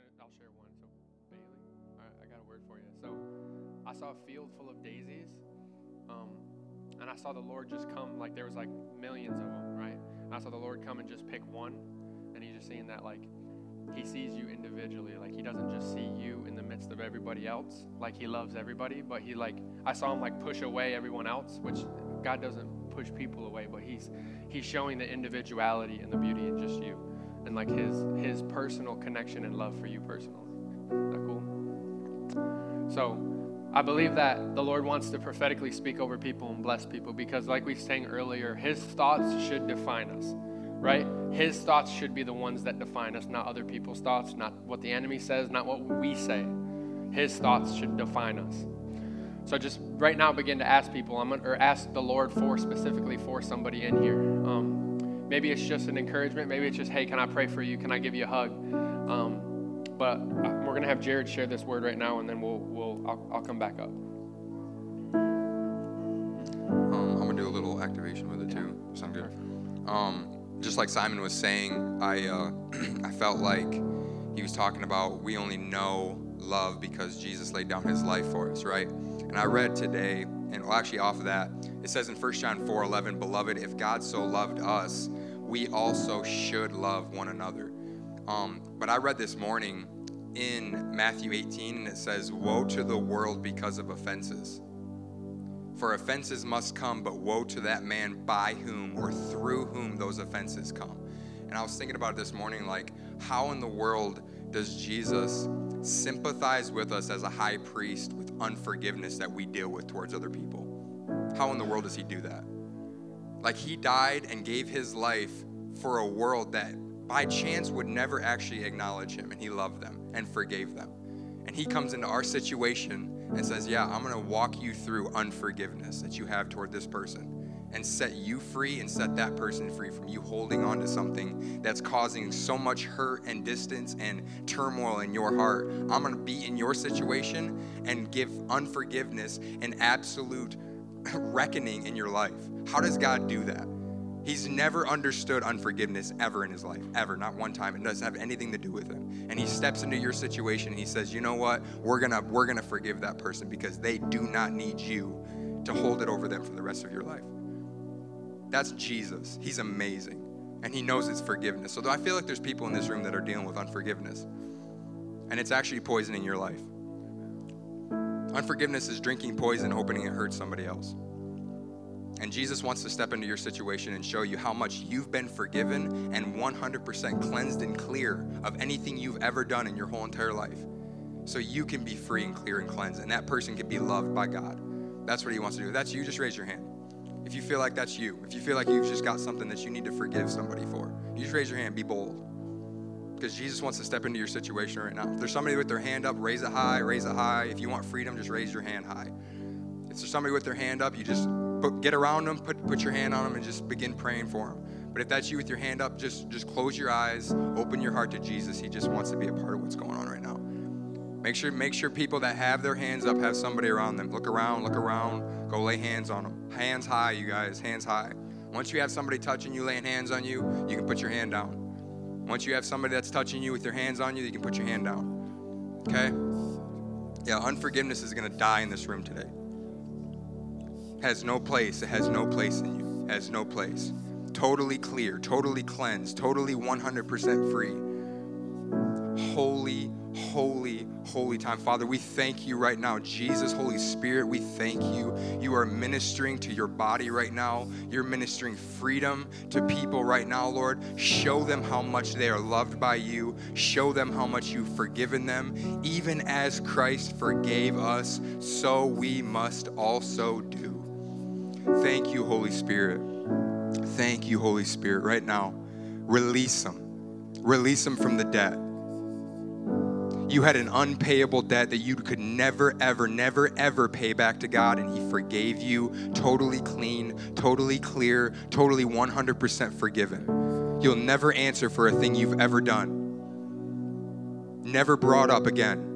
gonna. I'll share one. So Bailey, I got a word for you. So I saw a field full of daisies, um, and I saw the Lord just come like there was like millions of them, right? And I saw the Lord come and just pick one, and He's just seeing that like He sees you individually, like He doesn't just see you in the midst of everybody else, like He loves everybody, but He like I saw Him like push away everyone else, which God doesn't push people away, but He's He's showing the individuality and the beauty in just you and like his his personal connection and love for you personally. Is that cool? So I believe that the Lord wants to prophetically speak over people and bless people because like we sang earlier, his thoughts should define us. Right? His thoughts should be the ones that define us, not other people's thoughts, not what the enemy says, not what we say. His thoughts should define us. So just right now begin to ask people, I'm gonna, or ask the Lord for specifically for somebody in here. Um, Maybe it's just an encouragement. Maybe it's just, hey, can I pray for you? Can I give you a hug? Um, but we're going to have Jared share this word right now, and then we'll, we'll I'll, I'll come back up. Um, I'm gonna do a little activation with it too. Sound good? Um, just like Simon was saying, I uh, I felt like he was talking about we only know love because Jesus laid down His life for us, right? And I read today, and well, actually off of that, it says in 1 John 4:11, "Beloved, if God so loved us, we also should love one another." Um, but I read this morning in Matthew 18, and it says, "Woe to the world because of offenses." For offenses must come, but woe to that man by whom or through whom those offenses come. And I was thinking about it this morning, like, how in the world does Jesus sympathize with us as a high priest with unforgiveness that we deal with towards other people? How in the world does he do that? Like, he died and gave his life for a world that by chance would never actually acknowledge him, and he loved them and forgave them. And he comes into our situation and says, Yeah, I'm to walk you through unforgiveness that you have toward this person and set you free and set that person free from you holding on to something that's causing so much hurt and distance and turmoil in your heart. I'm going to be in your situation and give unforgiveness an absolute reckoning in your life. How does God do that? He's never understood unforgiveness ever in his life, ever, not one time. It doesn't have anything to do with him. And he steps into your situation and he says, "You know what? We're going to we're going to forgive that person because they do not need you to hold it over them for the rest of your life." That's Jesus. He's amazing. And he knows it's forgiveness. So I feel like there's people in this room that are dealing with unforgiveness. And it's actually poisoning your life. Unforgiveness is drinking poison, hoping it hurts somebody else. And Jesus wants to step into your situation and show you how much you've been forgiven and 100% cleansed and clear of anything you've ever done in your whole entire life. So you can be free and clear and cleansed, and that person can be loved by God. That's what he wants to do. If that's you, just raise your hand. If you feel like that's you, if you feel like you've just got something that you need to forgive somebody for, you just raise your hand, be bold. Because Jesus wants to step into your situation right now. If there's somebody with their hand up, raise it high, raise it high. If you want freedom, just raise your hand high. If there's somebody with their hand up, you just put, get around them, put, put your hand on them, and just begin praying for them. But if that's you with your hand up, just, just close your eyes, open your heart to Jesus. He just wants to be a part of what's going on right now. Make sure, make sure people that have their hands up have somebody around them. Look around, look around, go lay hands on them. Hands high, you guys, hands high. Once you have somebody touching you, laying hands on you, you can put your hand down. Once you have somebody that's touching you with their hands on you, you can put your hand down. Okay? Yeah, unforgiveness is going to die in this room today. Has no place. It has no place in you. Has no place. Totally clear, totally cleansed, totally 100% free. Holy, holy, holy time. Father, we thank you right now. Jesus, Holy Spirit, we thank you. You are ministering to your body right now. You're ministering freedom to people right now, Lord. Show them how much they are loved by you. Show them how much you've forgiven them. Even as Christ forgave us, so we must also do. Thank you, Holy Spirit. Thank you, Holy Spirit, right now. Release them. Release them from the debt. You had an unpayable debt that you could never, ever, never, ever pay back to God, and He forgave you totally clean, totally clear, totally 100% forgiven. You'll never answer for a thing you've ever done, never brought up again.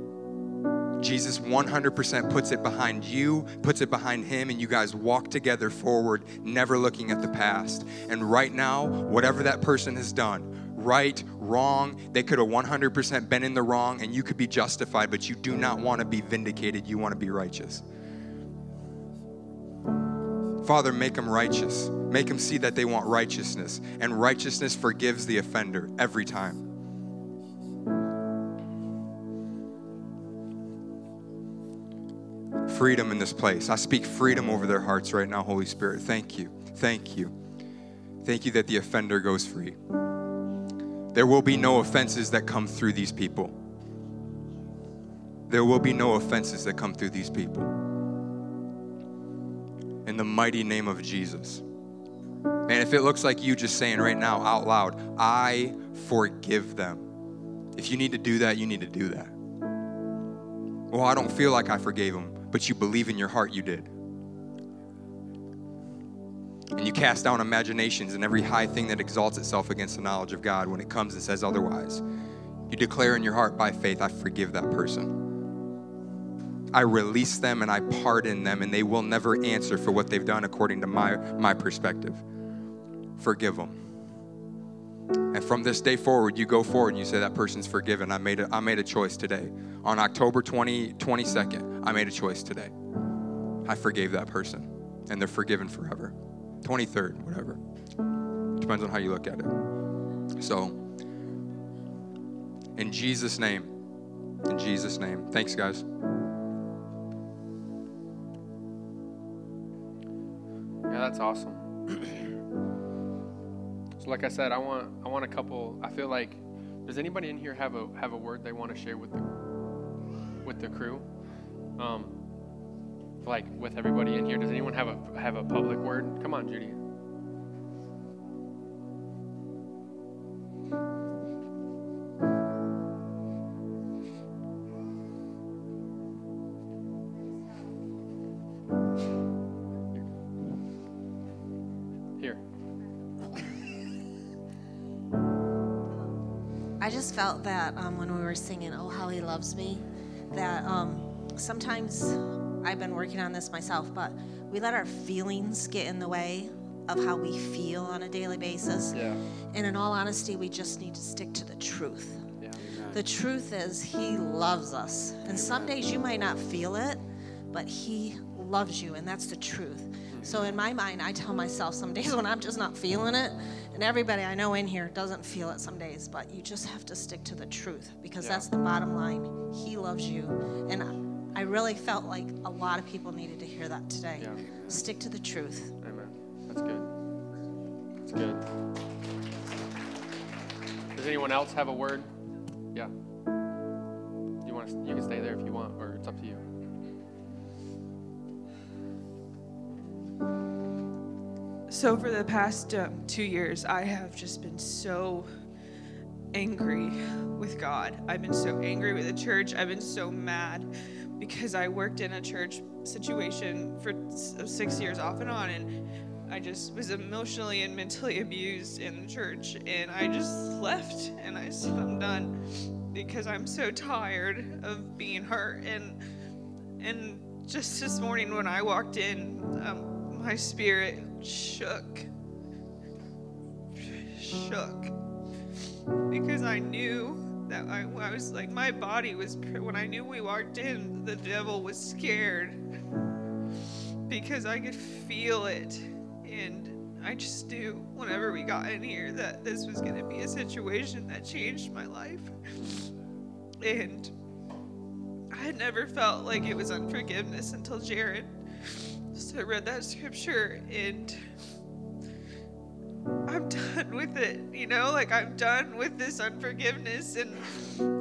Jesus 100% puts it behind you, puts it behind him, and you guys walk together forward, never looking at the past. And right now, whatever that person has done, right, wrong. They could have 100% been in the wrong and you could be justified, but you do not want to be vindicated. You want to be righteous. Father, make them righteous. Make them see that they want righteousness. And righteousness forgives the offender every time. Freedom in this place. I speak freedom over their hearts right now, Holy Spirit. Thank you. Thank you. Thank you that the offender goes free. There will be no offenses that come through these people. There will be no offenses that come through these people. In the mighty name of Jesus. And if it looks like you just saying right now out loud, I forgive them. If you need to do that, you need to do that. Well, I don't feel like I forgave them, but you believe in your heart you did and you cast down imaginations and every high thing that exalts itself against the knowledge of God when it comes and says otherwise. You declare in your heart by faith, I forgive that person. I release them and I pardon them, and they will never answer for what they've done according to my, my perspective. Forgive them. And from this day forward, you go forward and you say, That person's forgiven. I made a, I made a choice today. On October 20, 22nd, I made a choice today. I forgave that person, and they're forgiven forever. 23rd, whatever. Depends on how you look at it. So, in Jesus' name, in Jesus' name. Thanks, guys. Yeah, that's awesome. so, like I said, I want I want a couple. I feel like does anybody in here have a have a word they want to share with the with the crew? Um, like with everybody in here, does anyone have a have a public word? Come on, Judy. Here. I just felt that um, when we were singing "Oh How He Loves Me," that um, sometimes I've been working on this myself, but we let our feelings get in the way of how we feel on a daily basis. Yeah. And in all honesty, we just need to stick to the truth. Yeah. The truth is, He loves us. And some days you might not feel it, but He loves you, and that's the truth. Mm-hmm. So in my mind, I tell myself some days when I'm just not feeling it, and everybody I know in here doesn't feel it some days, but you just have to stick to the truth because Yeah. that's the bottom line. He loves you. And I- I really felt like a lot of people needed to hear that today. Yeah. Stick to the truth. Amen. That's good. That's good. Does anyone else have a word? Yeah. You want to? You can stay there if you want, or it's up to you. So, for the past um, two years, I have just been so angry with God. I've been so angry with the church. I've been so mad because I worked in a church situation for six years off and on, and I just was emotionally and mentally abused in the church. And I just left and I said, I'm done because I'm so tired of being hurt. And, and just this morning when I walked in, um, my spirit shook. Shook. Because I knew that I, I was like, my body was, when I knew we walked in, the devil was scared. Because I could feel it. And I just knew whenever we got in here that this was going to be a situation that changed my life. And I had never felt like it was unforgiveness until Jared. So I read that scripture and I'm done with it. You know, like I'm done with this unforgiveness and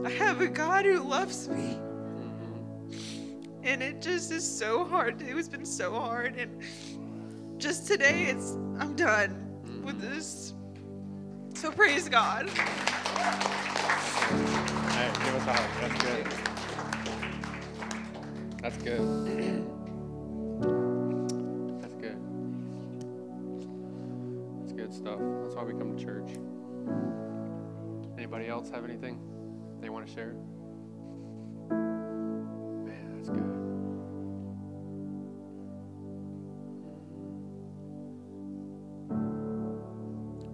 I have a God who loves me. Mm-hmm. And it just is so hard. It has been so hard and just today it's I'm done with mm-hmm. this. So praise God. Hey, give us a hug. That's good. That's good. stuff. That's why we come to church. Anybody else have anything they want to share? Man, that's good.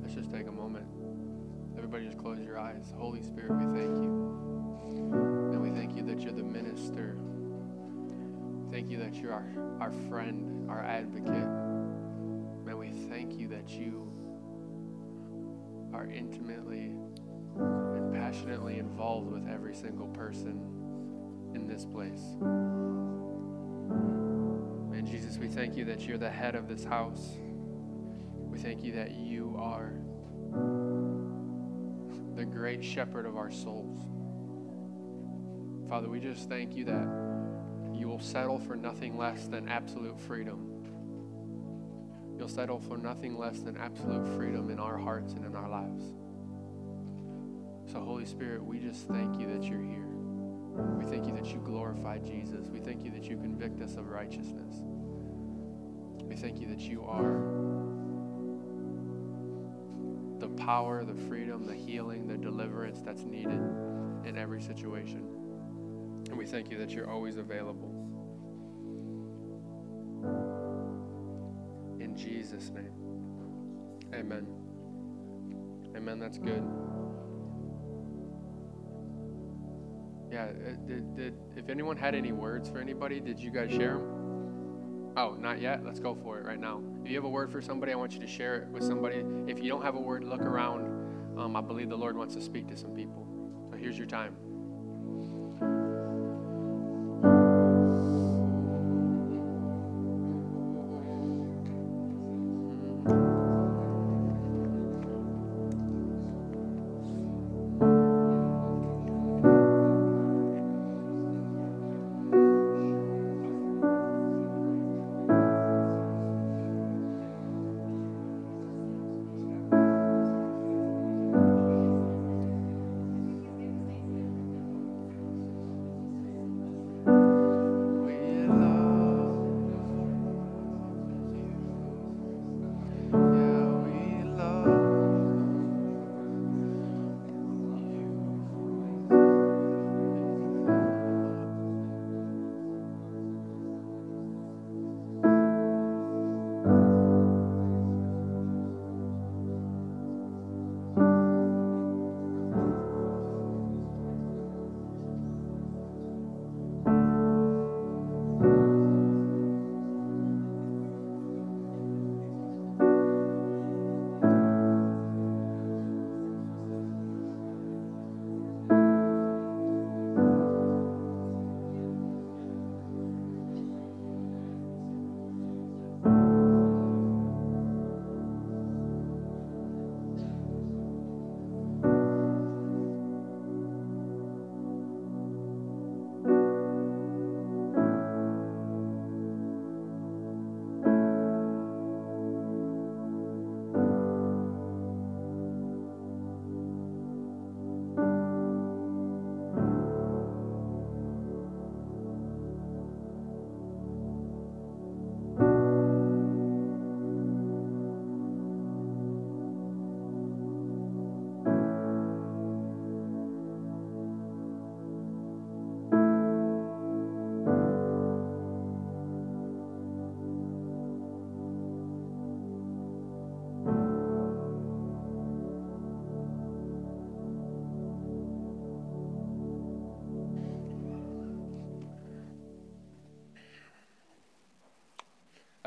Let's just take a moment. Everybody just close your eyes. Holy Spirit, we thank you. And we thank you that you're the minister. Thank you that you're our, our friend, our advocate. Man, we thank you that you are intimately and passionately involved with every single person in this place. And Jesus, we thank you that you're the head of this house. We thank you that you are the great shepherd of our souls. Father, we just thank you that you will settle for nothing less than absolute freedom. You'll settle for nothing less than absolute freedom in our hearts and in our lives. So, Holy Spirit, we just thank you that you're here. We thank you that you glorify Jesus. We thank you that you convict us of righteousness. We thank you that you are the power, the freedom, the healing, the deliverance that's needed in every situation. And we thank you that you're always available. Jesus' name. Amen. Amen. That's good. Yeah, uh, did, did, if anyone had any words for anybody, did you guys share them? Oh, not yet? Let's go for it right now. If you have a word for somebody, I want you to share it with somebody. If you don't have a word, look around. Um, I believe the Lord wants to speak to some people. So here's your time.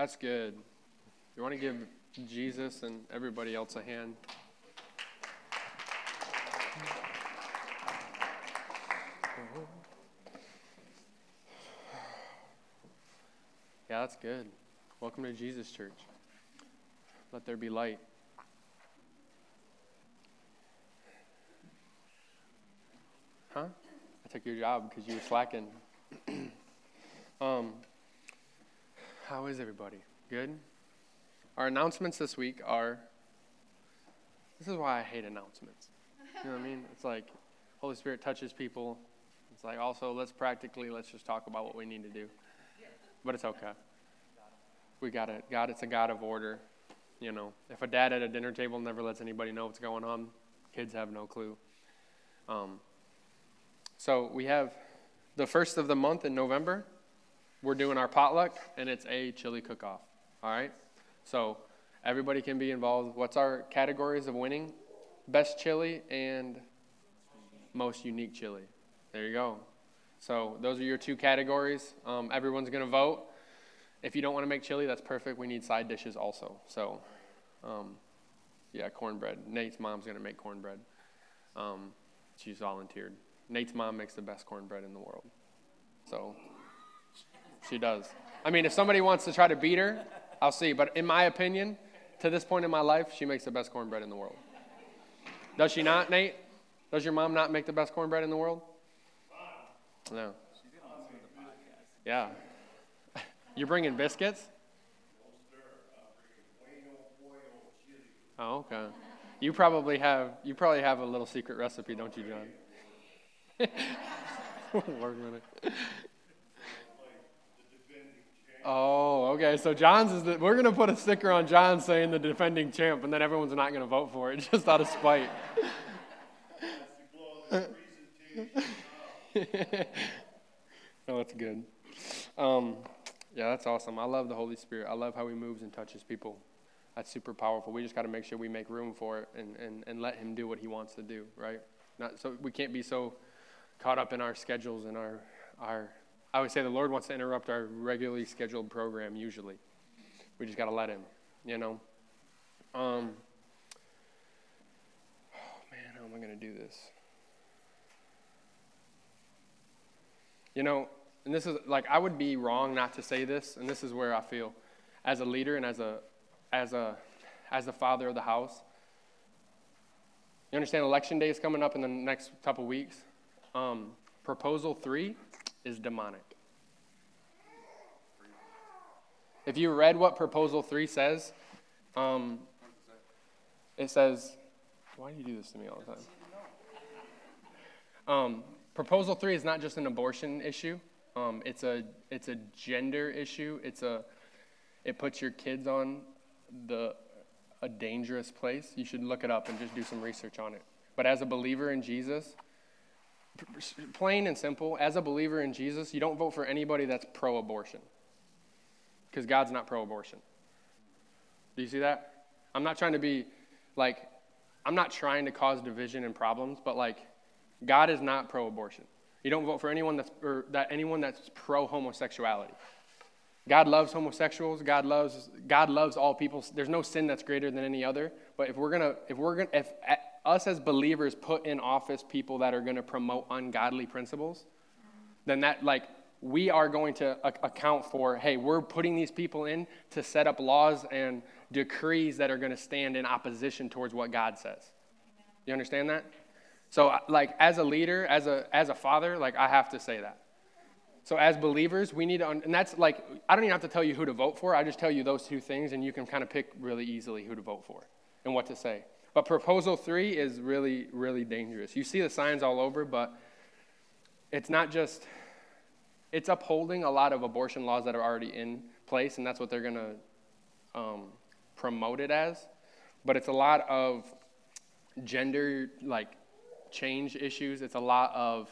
That's good. You want to give Jesus and everybody else a hand? Yeah, that's good. Welcome to Jesus Church. Let there be light. Huh? I took your job because you were slacking. um, how is everybody? Good? Our announcements this week are this is why I hate announcements. You know what I mean? It's like Holy Spirit touches people. It's like also let's practically let's just talk about what we need to do. But it's okay. We got it. God it's a God of order. You know, if a dad at a dinner table never lets anybody know what's going on, kids have no clue. Um, so we have the first of the month in November we're doing our potluck and it's a chili cook off. All right? So everybody can be involved. What's our categories of winning? Best chili and most unique chili. There you go. So those are your two categories. Um, everyone's going to vote. If you don't want to make chili, that's perfect. We need side dishes also. So, um, yeah, cornbread. Nate's mom's going to make cornbread. Um, she's volunteered. Nate's mom makes the best cornbread in the world. So she does. I mean, if somebody wants to try to beat her, I'll see. But in my opinion, to this point in my life, she makes the best cornbread in the world. Does she not, Nate? Does your mom not make the best cornbread in the world? No. Yeah. You're bringing biscuits? Oh, okay. You probably have you probably have a little secret recipe, don't you, John? Work minute. Oh, okay. So John's is the, we're gonna put a sticker on John saying the defending champ, and then everyone's not gonna vote for it just out of spite. oh, that's good. Um, yeah, that's awesome. I love the Holy Spirit. I love how He moves and touches people. That's super powerful. We just got to make sure we make room for it and, and, and let Him do what He wants to do, right? Not so we can't be so caught up in our schedules and our our. I would say the Lord wants to interrupt our regularly scheduled program. Usually, we just got to let Him, you know. Um. Oh man, how am I going to do this? You know, and this is like I would be wrong not to say this, and this is where I feel as a leader and as a as a as the father of the house. You understand election day is coming up in the next couple weeks. Um, proposal three is demonic. If you read what proposal three says, um, it says, "Why do you do this to me all the time?" Um, proposal three is not just an abortion issue. Um, it's a it's a gender issue. It's a it puts your kids on the a dangerous place. You should look it up and just do some research on it. But as a believer in Jesus, plain and simple, as a believer in Jesus, you don't vote for anybody that's pro-abortion. Because God's not pro-abortion. Do you see that? I'm not trying to be like I'm not trying to cause division and problems, but like God is not pro-abortion. You don't vote for anyone that's or that anyone that's pro homosexuality. God loves homosexuals. God loves God loves all people. There's no sin that's greater than any other. But if we're gonna if we're gonna if us as believers put in office people that are gonna promote ungodly principles, then that like we are going to account for hey we're putting these people in to set up laws and decrees that are going to stand in opposition towards what god says you understand that so, uh, like, as a leader, as a, as a father, like, I have to say that. So, as believers, we need to, and that's like, I don't even have to tell you who to vote for. I just tell you those two things, and you can kind of pick really easily who to vote for and what to say. But proposal three is really, really dangerous. You see the signs all over, but it's not just, it's upholding a lot of abortion laws that are already in place, and that's what they're going to um, promote it as. But it's a lot of gender, like, change issues. It's a lot of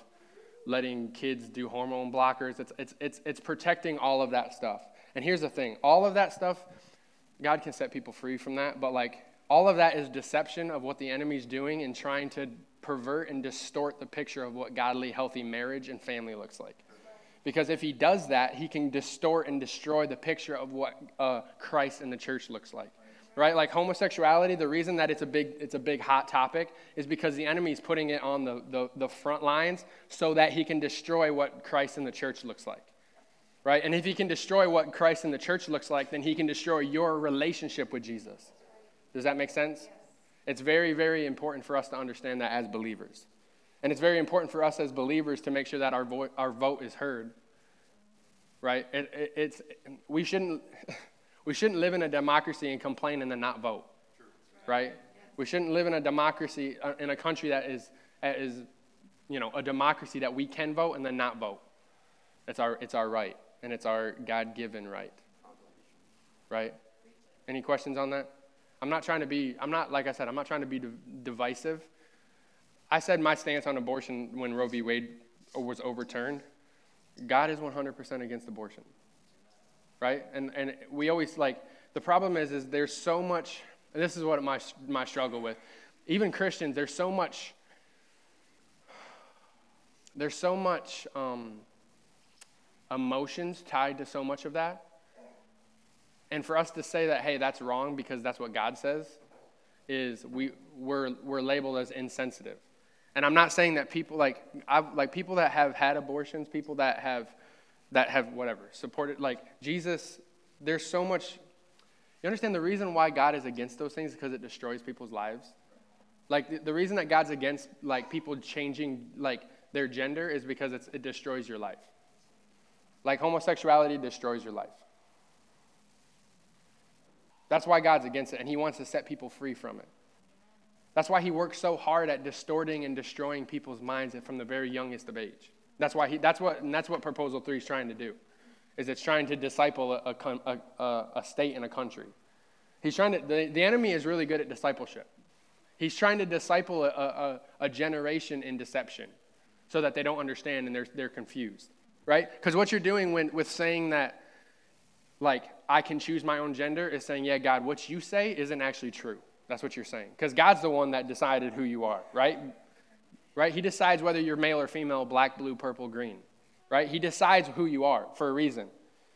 letting kids do hormone blockers. It's, it's, it's, it's protecting all of that stuff. And here's the thing all of that stuff, God can set people free from that, but like all of that is deception of what the enemy's doing and trying to pervert and distort the picture of what godly, healthy marriage and family looks like. Because if he does that, he can distort and destroy the picture of what uh, Christ and the church looks like right? Like homosexuality, the reason that it's a big, it's a big hot topic is because the enemy is putting it on the, the, the front lines so that he can destroy what Christ and the church looks like, right? And if he can destroy what Christ and the church looks like, then he can destroy your relationship with Jesus. Does that make sense? It's very, very important for us to understand that as believers. And it's very important for us as believers to make sure that our, vo- our vote is heard, right? It, it, it's, we shouldn't. We shouldn't live in a democracy and complain and then not vote, right? We shouldn't live in a democracy, uh, in a country that is, is you know, a democracy that we can vote and then not vote. It's our, it's our right, and it's our God given right. Right? Any questions on that? I'm not trying to be, I'm not, like I said, I'm not trying to be divisive. I said my stance on abortion when Roe v. Wade was overturned. God is 100% against abortion right? And, and we always like, the problem is, is there's so much, this is what my, my struggle with. Even Christians, there's so much, there's so much um, emotions tied to so much of that. And for us to say that, hey, that's wrong because that's what God says, is we, we're, we're labeled as insensitive. And I'm not saying that people like I've, like people that have had abortions, people that have that have whatever supported like Jesus. There's so much. You understand the reason why God is against those things because it destroys people's lives. Like the, the reason that God's against like people changing like their gender is because it destroys your life. Like homosexuality destroys your life. That's why God's against it, and He wants to set people free from it. That's why He works so hard at distorting and destroying people's minds from the very youngest of age. That's why he, that's what, and that's what Proposal 3 is trying to do, is it's trying to disciple a, a, a, a state and a country. He's trying to, the, the enemy is really good at discipleship. He's trying to disciple a, a, a generation in deception so that they don't understand and they're, they're confused, right? Because what you're doing when, with saying that like, I can choose my own gender is saying, yeah, God, what you say isn't actually true. That's what you're saying. Because God's the one that decided who you are, right? Right? He decides whether you're male or female, black, blue, purple, green, right? He decides who you are for a reason.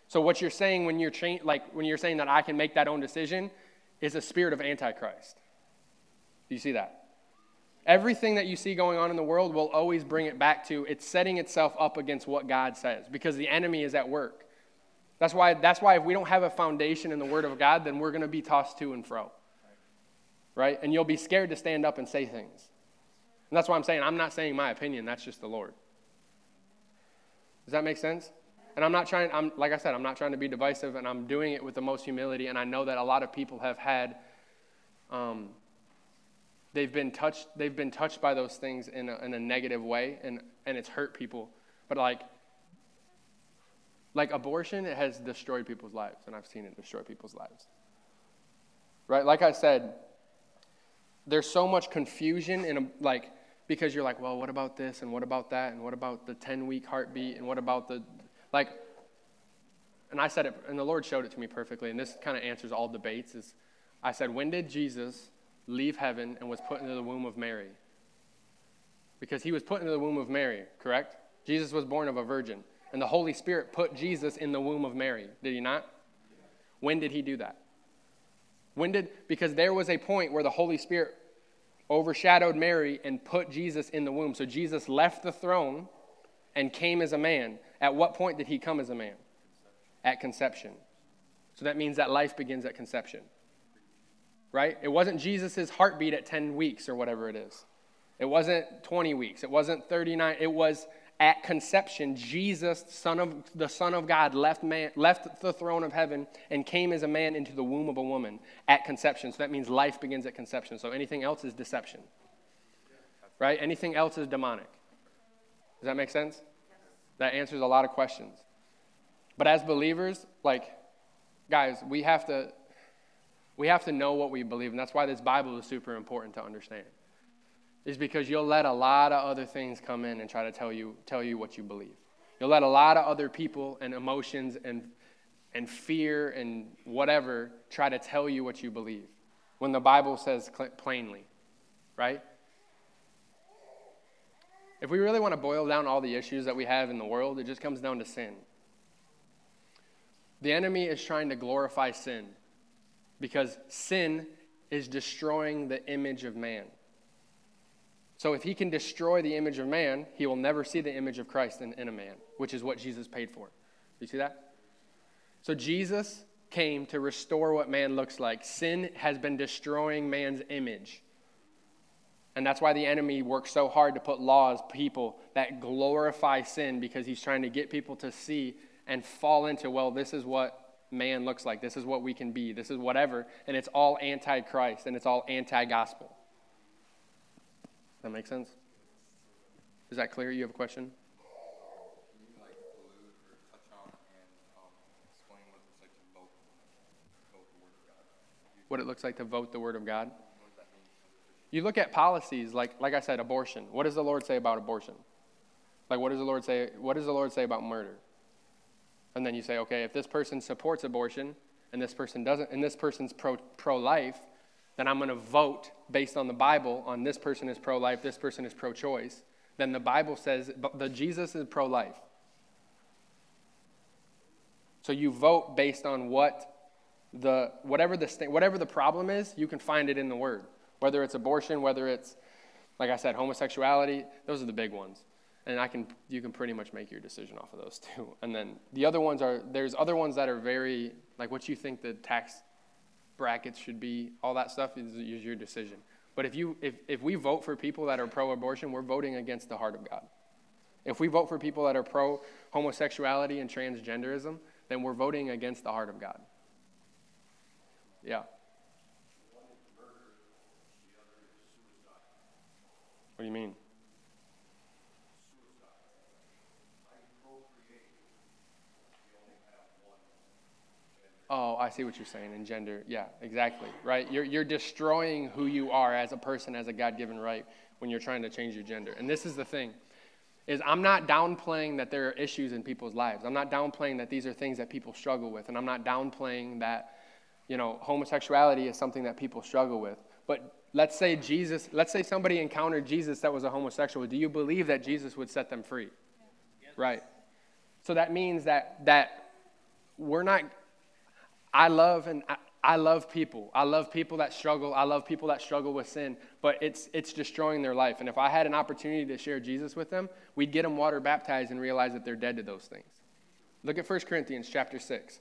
So what you're saying when you're cha- like when you're saying that I can make that own decision is a spirit of antichrist. Do you see that? Everything that you see going on in the world will always bring it back to it's setting itself up against what God says because the enemy is at work. That's why, that's why if we don't have a foundation in the Word of God, then we're going to be tossed to and fro. Right? And you'll be scared to stand up and say things. And that's why I'm saying, I'm not saying my opinion, that's just the Lord. Does that make sense? And I'm not trying, I'm, like I said, I'm not trying to be divisive, and I'm doing it with the most humility. And I know that a lot of people have had, um, they've been touched, they've been touched by those things in a, in a negative way, and, and it's hurt people. But like, like abortion, it has destroyed people's lives, and I've seen it destroy people's lives. Right? Like I said, there's so much confusion in a, like because you're like, well, what about this and what about that and what about the 10 week heartbeat and what about the like and I said it and the Lord showed it to me perfectly and this kind of answers all debates is I said, when did Jesus leave heaven and was put into the womb of Mary? Because he was put into the womb of Mary, correct? Jesus was born of a virgin. And the Holy Spirit put Jesus in the womb of Mary, did he not? When did he do that? When did, because there was a point where the Holy Spirit overshadowed Mary and put Jesus in the womb. So Jesus left the throne and came as a man. At what point did he come as a man? At conception. So that means that life begins at conception. Right? It wasn't Jesus' heartbeat at 10 weeks or whatever it is. It wasn't 20 weeks. It wasn't 39. It was at conception, Jesus, son of, the Son of God, left, man, left the throne of heaven and came as a man into the womb of a woman at conception. So that means life begins at conception. So anything else is deception. Right? Anything else is demonic. Does that make sense? That answers a lot of questions. But as believers, like, guys, we have to we have to know what we believe, and that's why this Bible is super important to understand is because you'll let a lot of other things come in and try to tell you, tell you what you believe. You'll let a lot of other people and emotions and, and fear and whatever try to tell you what you believe when the Bible says plainly, right? If we really want to boil down all the issues that we have in the world, it just comes down to sin. The enemy is trying to glorify sin because sin is destroying the image of man. So if he can destroy the image of man, he will never see the image of Christ in, in a man, which is what Jesus paid for. You see that? So Jesus came to restore what man looks like. Sin has been destroying man's image. And that's why the enemy works so hard to put laws, people that glorify sin, because he's trying to get people to see and fall into, well, this is what man looks like. This is what we can be. This is whatever. And it's all anti Christ and it's all anti gospel. That make sense? Is that clear? You have a question? What it looks like to vote the Word of God? You look at policies like, like I said, abortion. What does the Lord say about abortion? Like, what does the Lord say? What does the Lord say about murder? And then you say, okay, if this person supports abortion and this person doesn't, and this person's pro pro life, then I'm going to vote based on the Bible on this person is pro life, this person is pro choice. then the Bible says the Jesus is pro life. So you vote based on what the whatever the whatever the problem is, you can find it in the word. Whether it's abortion, whether it's like I said, homosexuality, those are the big ones. And I can you can pretty much make your decision off of those too. And then the other ones are there's other ones that are very like what you think the tax brackets should be, all that stuff is, is your decision. But if you if, if we vote for people that are pro abortion, we're voting against the heart of God. If we vote for people that are pro homosexuality and transgenderism, then we're voting against the heart of God. Yeah. What do you mean? Oh, I see what you're saying in gender. Yeah, exactly. Right? You're, you're destroying who you are as a person, as a God given right, when you're trying to change your gender. And this is the thing is I'm not downplaying that there are issues in people's lives. I'm not downplaying that these are things that people struggle with. And I'm not downplaying that, you know, homosexuality is something that people struggle with. But let's say Jesus, let's say somebody encountered Jesus that was a homosexual. Do you believe that Jesus would set them free? Yes. Right. So that means that that we're not I love and I, I love people. I love people that struggle. I love people that struggle with sin, but it's it's destroying their life. And if I had an opportunity to share Jesus with them, we'd get them water baptized and realize that they're dead to those things. Look at 1 Corinthians chapter 6.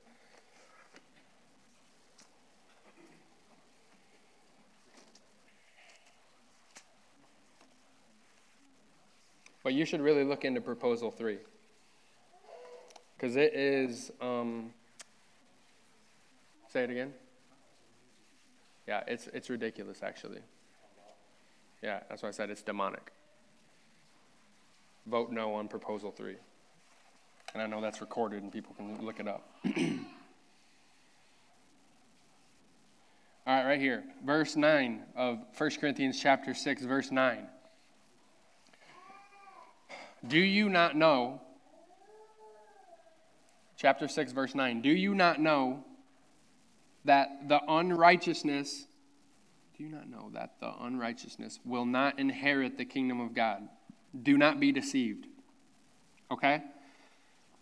But you should really look into proposal three. Because it is, um, say it again. Yeah, it's, it's ridiculous, actually. Yeah, that's why I said it's demonic. Vote no on proposal three. And I know that's recorded and people can look it up. All right, right here. Verse 9 of 1 Corinthians chapter 6, verse 9. Do you not know, chapter 6, verse 9, do you not know that the unrighteousness, do you not know that the unrighteousness will not inherit the kingdom of God? Do not be deceived. Okay?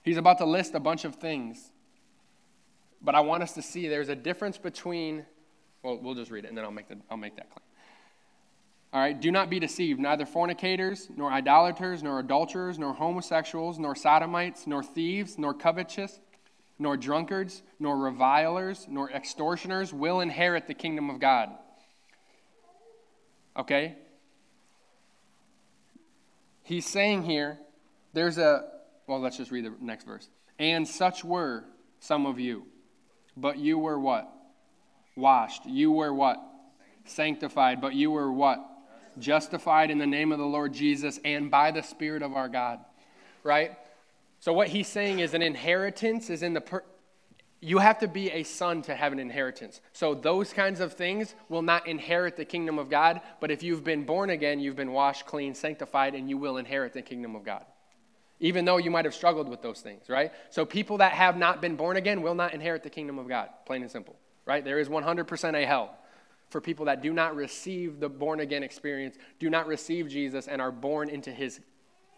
He's about to list a bunch of things. But I want us to see there's a difference between, well, we'll just read it and then I'll make, the, I'll make that claim. All right, do not be deceived. Neither fornicators, nor idolaters, nor adulterers, nor homosexuals, nor sodomites, nor thieves, nor covetous, nor drunkards, nor revilers, nor extortioners will inherit the kingdom of God. Okay? He's saying here, there's a, well, let's just read the next verse. And such were some of you, but you were what? Washed. You were what? Sanctified. But you were what? justified in the name of the Lord Jesus and by the Spirit of our God. Right? So, what he's saying is an inheritance is in the. Per- you have to be a son to have an inheritance. So, those kinds of things will not inherit the kingdom of God, but if you've been born again, you've been washed, clean, sanctified, and you will inherit the kingdom of God. Even though you might have struggled with those things, right? So, people that have not been born again will not inherit the kingdom of God, plain and simple, right? There is 100% a hell for people that do not receive the born again experience, do not receive Jesus, and are born into his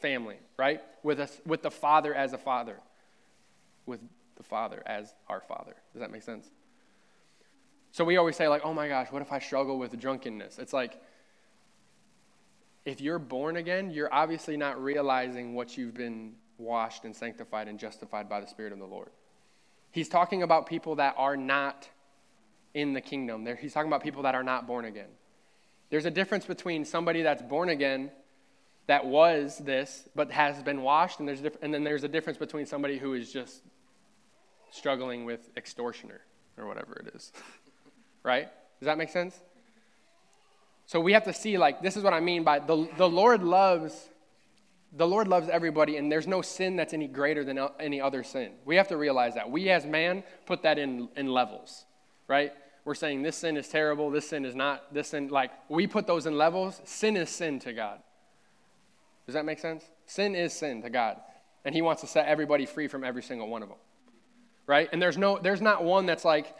family, right? With, us, with the Father as a Father, with the Father as our Father. Does that make sense? So we always say, like, oh my gosh, what if I struggle with drunkenness? It's like, if you're born again, you're obviously not realizing what you've been washed and sanctified and justified by the Spirit of the Lord. He's talking about people that are not in the kingdom. He's talking about people that are not born again. There's a difference between somebody that's born again that was this but has been washed, and, there's and then there's a difference between somebody who is just struggling with extortioner or whatever it is. right? Does that make sense? So we have to see, like, this is what I mean by the, the Lord loves. The Lord loves everybody, and there's no sin that's any greater than any other sin. We have to realize that. We, as man, put that in, in levels, right? we're saying this sin is terrible, this sin is not, this sin, like, we put those in levels. Sin is sin to God. Does that make sense? Sin is sin to God. And He wants to set everybody free from every single one of them. Right? And there's no, there's not one that's like,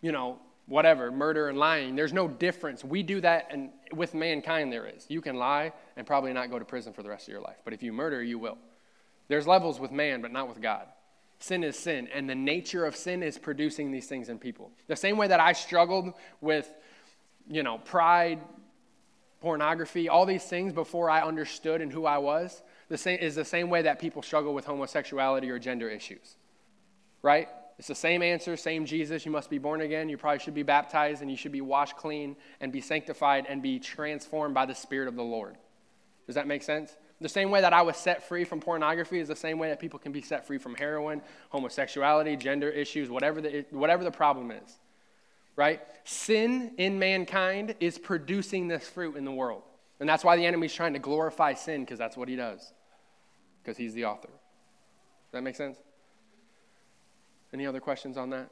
you know, whatever, murder and lying. There's no difference. We do that and with mankind, there is. You can lie and probably not go to prison for the rest of your life. But if you murder, you will. There's levels with man, but not with God. Sin is sin, and the nature of sin is producing these things in people. The same way that I struggled with, you know, pride, pornography, all these things before I understood and who I was, the same is the same way that people struggle with homosexuality or gender issues. Right? It's the same answer, same Jesus. You must be born again. You probably should be baptized and you should be washed clean and be sanctified and be transformed by the Spirit of the Lord. Does that make sense? The same way that I was set free from pornography is the same way that people can be set free from heroin, homosexuality, gender issues, whatever the, whatever the problem is. Right? Sin in mankind is producing this fruit in the world. And that's why the enemy's trying to glorify sin, because that's what he does, because he's the author. Does that make sense? Any other questions on that?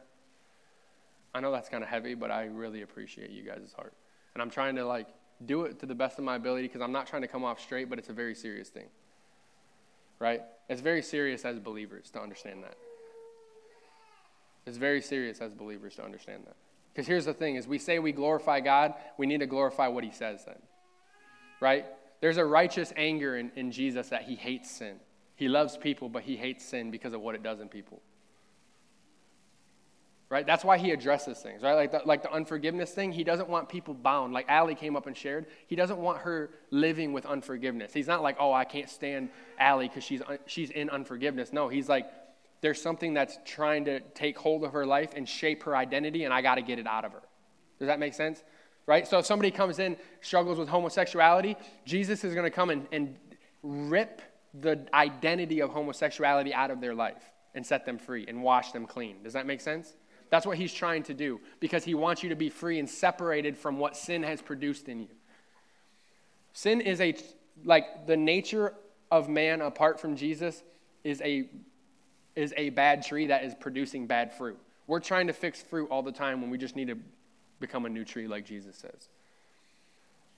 I know that's kind of heavy, but I really appreciate you guys' heart. And I'm trying to like do it to the best of my ability because I'm not trying to come off straight, but it's a very serious thing. Right? It's very serious as believers to understand that. It's very serious as believers to understand that. Because here's the thing is we say we glorify God, we need to glorify what he says then. Right? There's a righteous anger in, in Jesus that he hates sin. He loves people, but he hates sin because of what it does in people right? That's why he addresses things, right? Like the, like the unforgiveness thing, he doesn't want people bound. Like Allie came up and shared, he doesn't want her living with unforgiveness. He's not like, oh, I can't stand Allie because she's, she's in unforgiveness. No, he's like, there's something that's trying to take hold of her life and shape her identity, and I got to get it out of her. Does that make sense? Right? So if somebody comes in, struggles with homosexuality, Jesus is going to come and, and rip the identity of homosexuality out of their life and set them free and wash them clean. Does that make sense? That's what he's trying to do because he wants you to be free and separated from what sin has produced in you. Sin is a, like, the nature of man apart from Jesus is a, is a bad tree that is producing bad fruit. We're trying to fix fruit all the time when we just need to become a new tree, like Jesus says.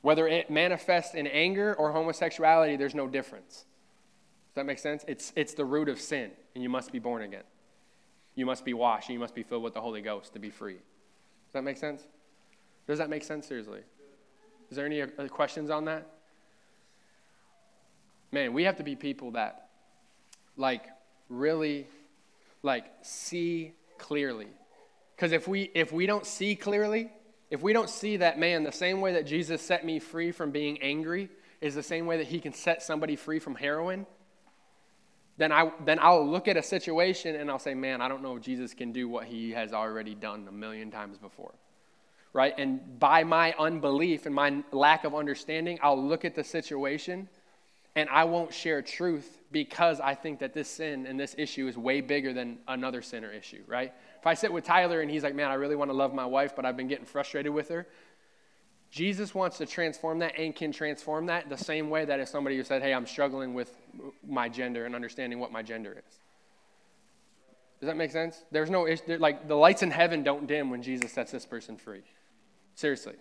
Whether it manifests in anger or homosexuality, there's no difference. Does that make sense? It's, it's the root of sin, and you must be born again. You must be washed and you must be filled with the Holy Ghost to be free. Does that make sense? Does that make sense, seriously? Is there any uh, questions on that? Man, we have to be people that, like, really, like, see clearly. Because if we, if we don't see clearly, if we don't see that, man, the same way that Jesus set me free from being angry is the same way that he can set somebody free from heroin, then, I, then I'll look at a situation and I'll say, man, I don't know if Jesus can do what he has already done a million times before. Right? And by my unbelief and my lack of understanding, I'll look at the situation and I won't share truth because I think that this sin and this issue is way bigger than another sin or issue, right? If I sit with Tyler and he's like, man, I really want to love my wife, but I've been getting frustrated with her, Jesus wants to transform that and can transform that the same way that if somebody who said, Hey, I'm struggling with my gender and understanding what my gender is. Does that make sense? There's no issue, like the lights in heaven don't dim when Jesus sets this person free. Seriously.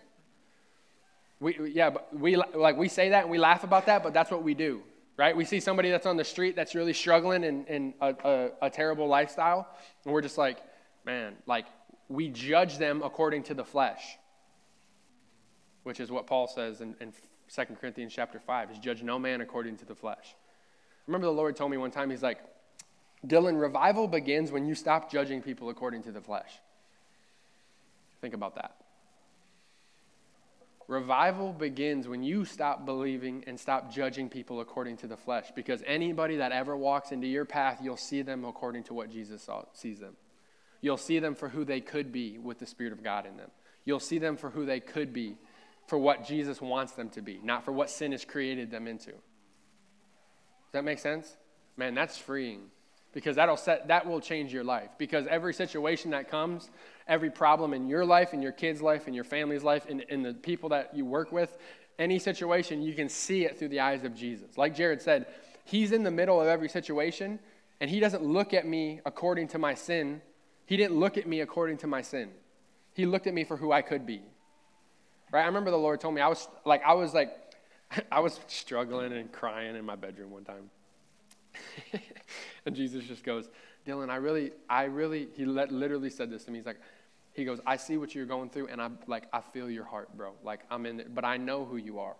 We, yeah, but we like we say that and we laugh about that, but that's what we do, right? We see somebody that's on the street that's really struggling in, in a, a, a terrible lifestyle, and we're just like, man, like we judge them according to the flesh which is what Paul says in, in 2 Corinthians chapter 5, is judge no man according to the flesh. Remember the Lord told me one time, he's like, Dylan, revival begins when you stop judging people according to the flesh. Think about that. Revival begins when you stop believing and stop judging people according to the flesh. Because anybody that ever walks into your path, you'll see them according to what Jesus saw, sees them. You'll see them for who they could be with the Spirit of God in them. You'll see them for who they could be for what Jesus wants them to be, not for what sin has created them into. Does that make sense? Man, that's freeing because that'll set that will change your life. Because every situation that comes every problem in your life in your kids life in your family's life in, in the people that you work with any situation you can see it through the eyes of jesus. Like jared said he's in the middle of every situation and he doesn't look at me according to my sin. He didn't look at me according to my sin. He looked at me for who i could be. Right? I remember the Lord told me I was like I was like I was struggling and crying in my bedroom one time. and Jesus just goes, Dylan, I really, I really, he let, literally said this to me. He's like, He goes, I see what you're going through, and I'm like, I feel your heart, bro. Like, I'm in it, but I know who you are.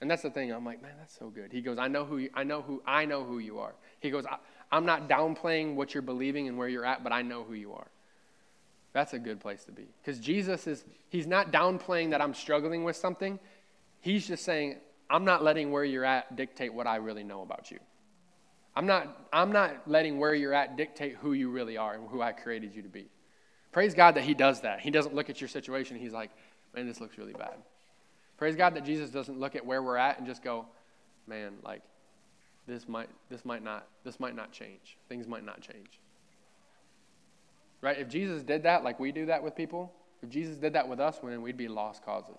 And that's the thing. I'm like, man, that's so good. He goes, I know who you, I know who I know who you are. He goes, I'm not downplaying what you're believing and where you're at, but I know who you are. That's a good place to be. Because Jesus is, he's not downplaying that I'm struggling with something. He's just saying, I'm not letting where you're at dictate what I really know about you. I'm not, I'm not letting where you're at dictate who you really are and who I created you to be. Praise God that He does that. He doesn't look at your situation. He's like, man, this looks really bad. Praise God that Jesus doesn't look at where we're at and just go, man, like, this might, this might not, this might not change. Things might not change. Right? If Jesus did that like we do that with people, if Jesus did that with us, then we'd be lost causes.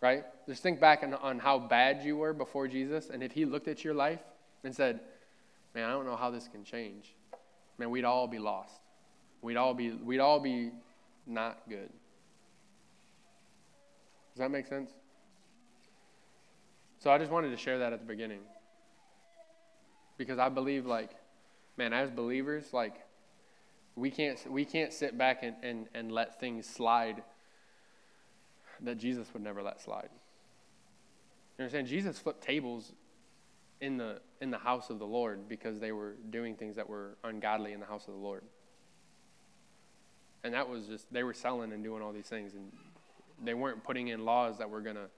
Right? Just think back on, on how bad you were before Jesus, and if he looked at your life and said, man, I don't know how this can change, man, we'd all be lost. We'd all be, we'd all be not good. Does that make sense? So I just wanted to share that at the beginning. Because I believe, like, man, as believers, like, we can't, we can't sit back and, and, and let things slide that Jesus would never let slide. You understand? Jesus flipped tables in the, in the house of the Lord because they were doing things that were ungodly in the house of the Lord. And that was just, they were selling and doing all these things. And they weren't putting in laws that were going to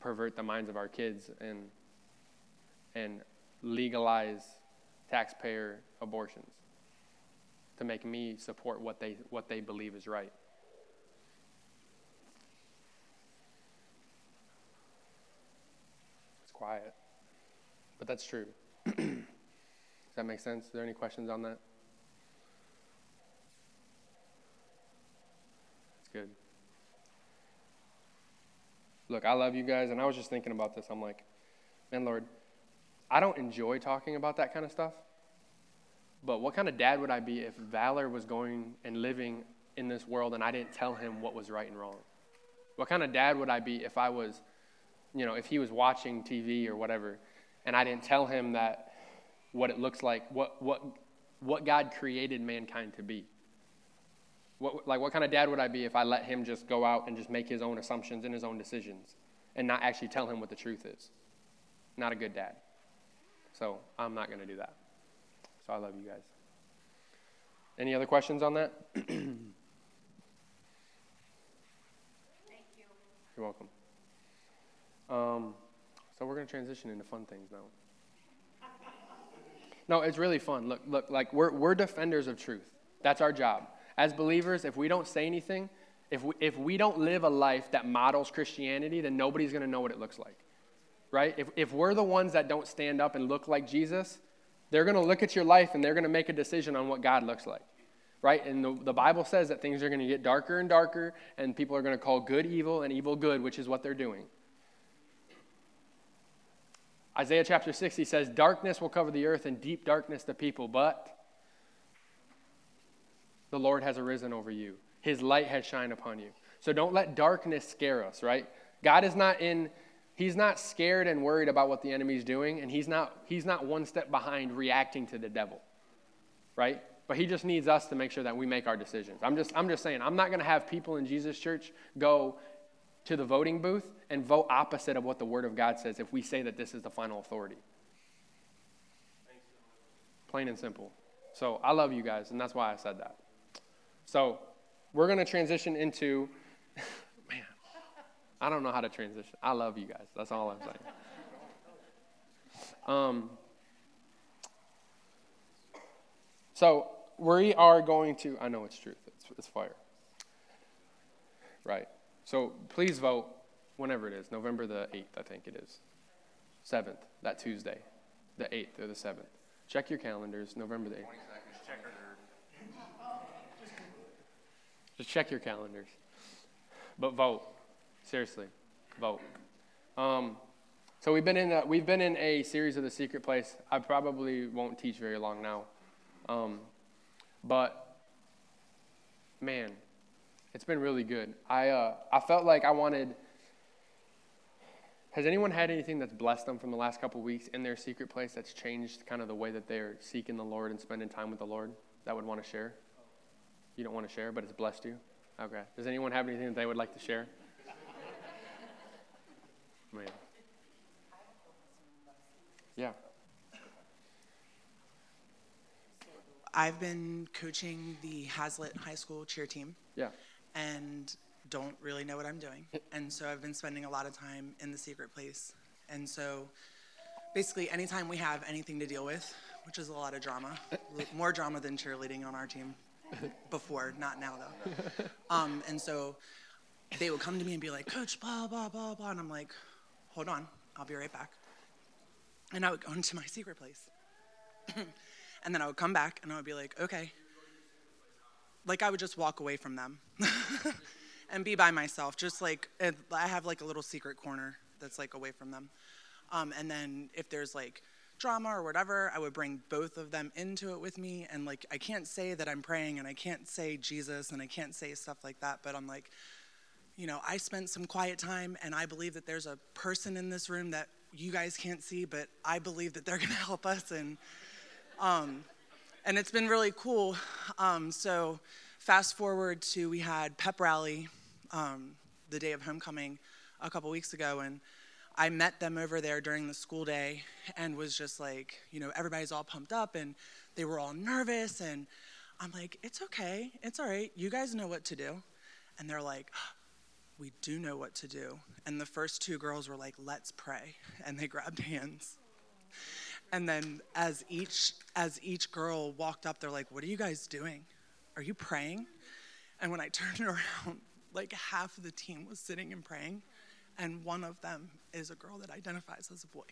pervert the minds of our kids and, and legalize taxpayer abortions to make me support what they, what they believe is right. It's quiet. But that's true. Does that make sense? Are there any questions on that? That's good. Look, I love you guys, and I was just thinking about this. I'm like, man, Lord, I don't enjoy talking about that kind of stuff. But what kind of dad would I be if Valor was going and living in this world and I didn't tell him what was right and wrong? What kind of dad would I be if I was, you know, if he was watching TV or whatever and I didn't tell him that what it looks like, what, what, what God created mankind to be? What, like, what kind of dad would I be if I let him just go out and just make his own assumptions and his own decisions and not actually tell him what the truth is? Not a good dad. So I'm not going to do that. So I love you guys. Any other questions on that? Thank you. You're welcome. Um, so we're going to transition into fun things now. No, it's really fun. Look, look, like we're, we're defenders of truth. That's our job. As believers, if we don't say anything, if we, if we don't live a life that models Christianity, then nobody's going to know what it looks like. Right? If, if we're the ones that don't stand up and look like Jesus, they're going to look at your life and they're going to make a decision on what God looks like. Right? And the, the Bible says that things are going to get darker and darker, and people are going to call good evil and evil good, which is what they're doing. Isaiah chapter 60 says, Darkness will cover the earth and deep darkness the people, but the Lord has arisen over you. His light has shined upon you. So don't let darkness scare us, right? God is not in he's not scared and worried about what the enemy's doing and he's not he's not one step behind reacting to the devil right but he just needs us to make sure that we make our decisions i'm just i'm just saying i'm not going to have people in jesus church go to the voting booth and vote opposite of what the word of god says if we say that this is the final authority plain and simple so i love you guys and that's why i said that so we're going to transition into man, I don't know how to transition. I love you guys. That's all I'm saying. Um, so we are going to, I know it's truth, it's, it's fire. Right. So please vote whenever it is, November the 8th, I think it is. 7th, that Tuesday, the 8th or the 7th. Check your calendars, November the 8th. Just check your calendars. But vote. Seriously, vote. Um, so we've been in a, we've been in a series of the secret place. I probably won't teach very long now, um, but man, it's been really good. I uh, I felt like I wanted. Has anyone had anything that's blessed them from the last couple weeks in their secret place that's changed kind of the way that they're seeking the Lord and spending time with the Lord that would want to share? You don't want to share, but it's blessed you? Okay. Does anyone have anything that they would like to share? Man. Yeah. I've been coaching the Haslett High School cheer team Yeah. And don't really know what I'm doing. And so I've been spending a lot of time in the secret place. And so basically, anytime we have anything to deal with, which is a lot of drama, more drama than cheerleading on our team before, not now though. Um, and so they would come to me and be like, Coach, blah, blah, blah, blah. And I'm like, hold on, I'll be right back. And I would go into my secret place. and then I would come back and I would be like, okay. Like I would just walk away from them and be by myself. Just like I have like a little secret corner that's like away from them. Um, and then if there's like drama or whatever, I would bring both of them into it with me. And like I can't say that I'm praying and I can't say Jesus and I can't say stuff like that, but I'm like, you know, I spent some quiet time and I believe that there's a person in this room that you guys can't see, but I believe that they're gonna help us and um, and it's been really cool. Um, so, fast forward to we had pep rally um, the day of homecoming a couple weeks ago, and I met them over there during the school day and was just like, you know, everybody's all pumped up and they were all nervous. And I'm like, it's okay, it's all right, you guys know what to do. And they're like, we do know what to do. And the first two girls were like, let's pray. And they grabbed hands. And then as each as each girl walked up, they're like, "What are you guys doing? Are you praying?" And when I turned around, like half of the team was sitting and praying, and one of them is a girl that identifies as a boy.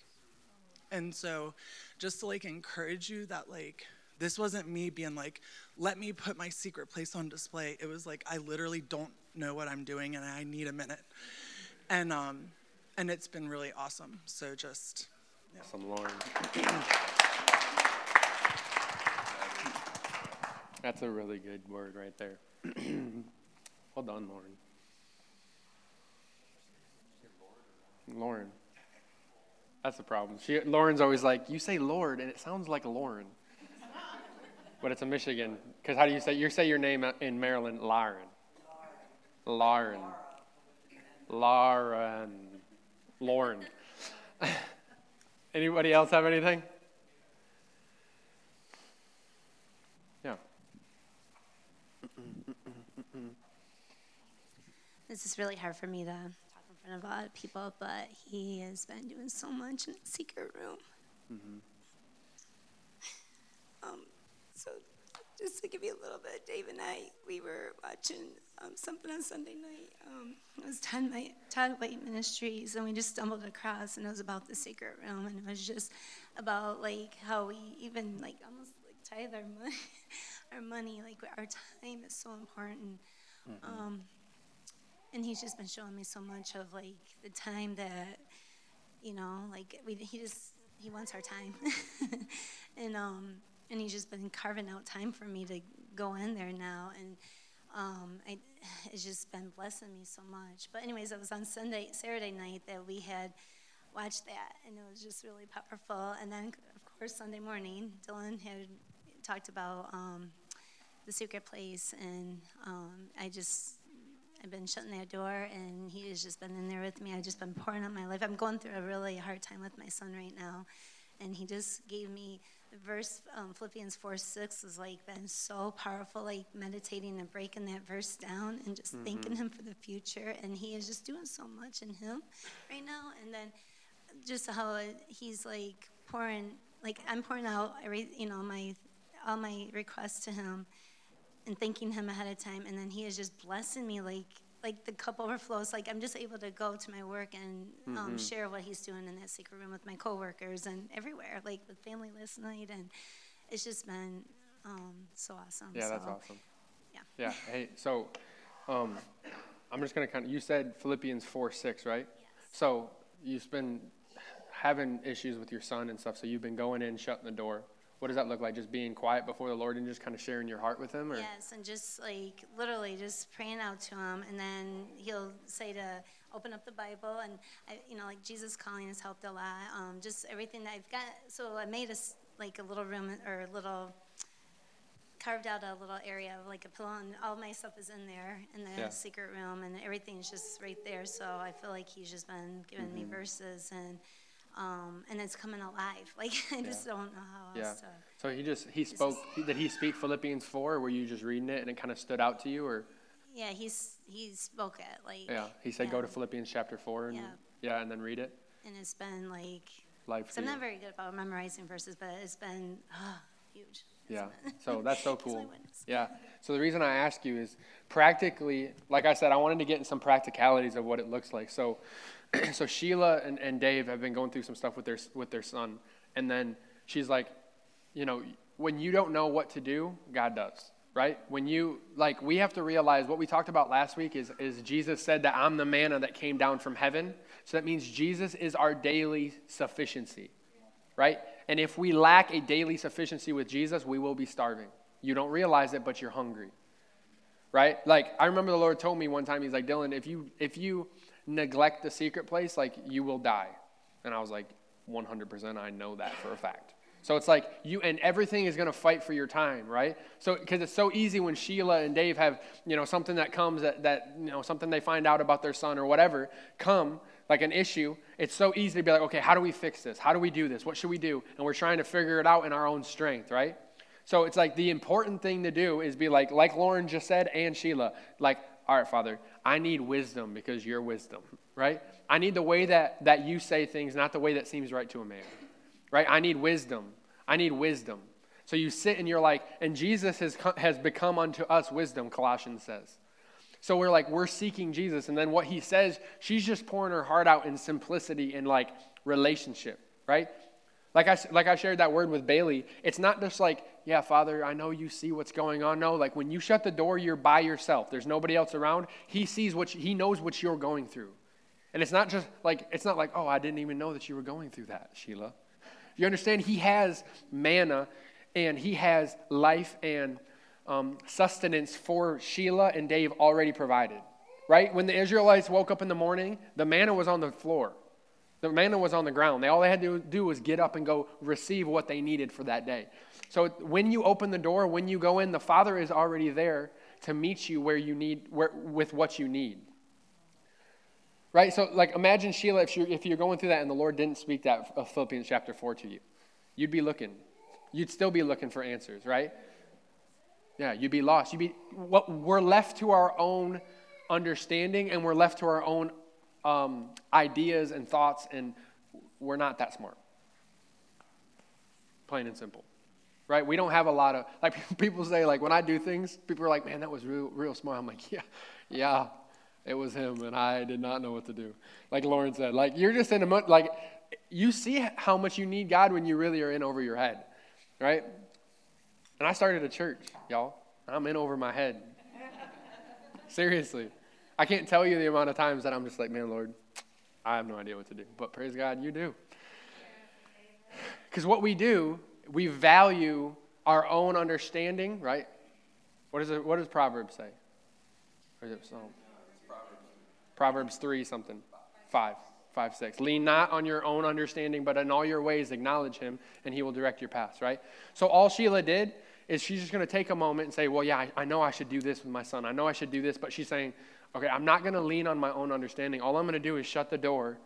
And so, just to like encourage you that like this wasn't me being like, "Let me put my secret place on display." It was like I literally don't know what I'm doing and I need a minute. And um, and it's been really awesome. So just Awesome, Lauren. That's a really good word right there. well done, Lauren. Lauren. That's the problem. She, Lauren's always like, you say Lord, and it sounds like Lauren. But it's a Michigan. Because how do you say, you say your name in Maryland, Lauren. Lauren. Lauren. Lauren. Anybody else have anything? Yeah. This is really hard for me to talk in front of a lot of people, but he has been doing so much in the secret room. Mm-hmm. Um, so, just to give you a little bit, Dave and I, we were watching um, something on Sunday night. Um, it was Todd, Todd White Ministries, and we just stumbled across, and it was about the secret room, and it was just about like how we even like almost like tithe our money, our money, like our time is so important. Mm-hmm. Um, and he's just been showing me so much of like the time that, you know, like we he just he wants our time, and um and he's just been carving out time for me to go in there now and um, I, it's just been blessing me so much. But anyways, it was on Sunday, Saturday night that we had watched that, and it was just really powerful. And then, of course, Sunday morning, Dylan had talked about um, the secret place, and um, I just I've been shutting that door, and he has just been in there with me. I've just been pouring out my life. I'm going through a really hard time with my son right now, and he just gave me verse um, philippians 4 6 has like been so powerful like meditating and breaking that verse down and just mm-hmm. thanking him for the future. And he is just doing so much in him right now. And then just how he's like pouring like i'm pouring out every you know my all my requests to him and thanking him ahead of time. And then he is just blessing me like like the cup overflows. Like I'm just able to go to my work and um, mm-hmm. share what he's doing in that secret room with my coworkers and everywhere, like with family last night, and it's just been um, so awesome. Yeah, so, that's awesome. Yeah. Yeah. Hey, so um, I'm just gonna kind of. You said Philippians four six, right? Yes. So you've been having issues with your son and stuff. So you've been going in, shutting the door what does that look like? Just being quiet before the Lord and just kind of sharing your heart with Him? Or? Yes, and just like literally just praying out to Him, and then He'll say to open up the Bible, and I, you know, like Jesus calling has helped a lot. Um, just everything that I've got. So I made a like a little room or a little carved out a little area of like a pillow, and all my stuff is in there in the Yeah. secret room, and everything's just right there. So I feel like he's just been giving Mm-hmm. me verses, and um, and it's coming alive. Like I just don't know how Yeah. else to. So he just he spoke. Did he speak Philippians four? Were you just reading it and it kind of stood out to you, or Yeah, he's he spoke it like. yeah? He said go to. Philippians chapter four and Yeah. yeah, and then read it. And it's been like, Life. so for I'm not very good about memorizing verses, but it's been ah, huge. Yeah. So that's so cool. Yeah. So the reason I ask you is practically, like I said, I wanted to get in some practicalities of what it looks like. So, so Sheila and, and Dave have been going through some stuff with their with their son, and then she's like, you know, when you don't know what to do, God does. Right? When you like we have to realize what we talked about last week is is Jesus said that I'm the manna that came down from heaven. So that means Jesus is our daily sufficiency right? And if we lack a daily sufficiency with Jesus, we will be starving. You don't realize it, but you're hungry. Right? Like I remember the Lord told me one time, He's like, Dylan, if you if you neglect the secret place, like you will die. And I was like, 100%, I know that for a fact. So it's like you and everything is going to fight for your time, right? So because it's so easy when Sheila and Dave have, you know, something that comes that that you know something they find out about their son or whatever come like an issue. It's so easy to be like, okay, how do we fix this? How do we do this? What should we do? And we're trying to figure it out in our own strength, right? So it's like the important thing to do is be like, like Lauren just said and Sheila, like, all right, Father, I need wisdom because you're wisdom, right? I need the way that that you say things, not the way that seems right to a man right? I need wisdom. I need wisdom. So you sit and you're like, and Jesus has, has become unto us wisdom, Colossians says. So we're like, we're seeking Jesus. And then what he says, she's just pouring her heart out in simplicity and like relationship, right? Like I, like I shared that word with Bailey, it's not just like, yeah, Father, I know you see what's going on. No, like when you shut the door, you're by yourself. There's nobody else around. He sees what, you, he knows what you're going through. And it's not just like, it's not like, oh, I didn't even know that you were going through that, Sheila. You understand? He has manna and he has life and um, sustenance for Sheila and Dave already provided. Right? When the Israelites woke up in the morning, the manna was on the floor. The manna was on the ground. They all they had to do was get up and go receive what they needed for that day. So when you open the door, when you go in, the Father is already there to meet you where you need, where, with what you need. Right? So, like, imagine Sheila, if you're, if you're going through that and the Lord didn't speak that of Philippians chapter 4 to you, you'd be looking. You'd still be looking for answers, right? Yeah, you'd be lost. You'd be, what, we're left to our own understanding and we're left to our own um, ideas and thoughts, and we're not that smart. Plain and simple. Right? We don't have a lot of, like, people say, like, when I do things, people are like, man, that was real, real smart. I'm like, yeah, yeah, it was him, and I did not know what to do. Like Lauren said, like you're just in a like you see how much you need God when you really are in over your head, right? And I started a church, y'all. I'm in over my head. Seriously, I can't tell you the amount of times that I'm just like, man, Lord, I have no idea what to do. But praise God, you do. Because what we do, we value our own understanding, right? What, is it, what does Proverbs say? Or is it Psalm? Proverbs 3 something. 5. 5, 6. Lean not on your own understanding, but in all your ways acknowledge him, and he will direct your paths, right? So all Sheila did is she's just going to take a moment and say, well, yeah, I, I know I should do this with my son. I know I should do this. But she's saying, okay, I'm not going to lean on my own understanding. All I'm going to do is shut the door,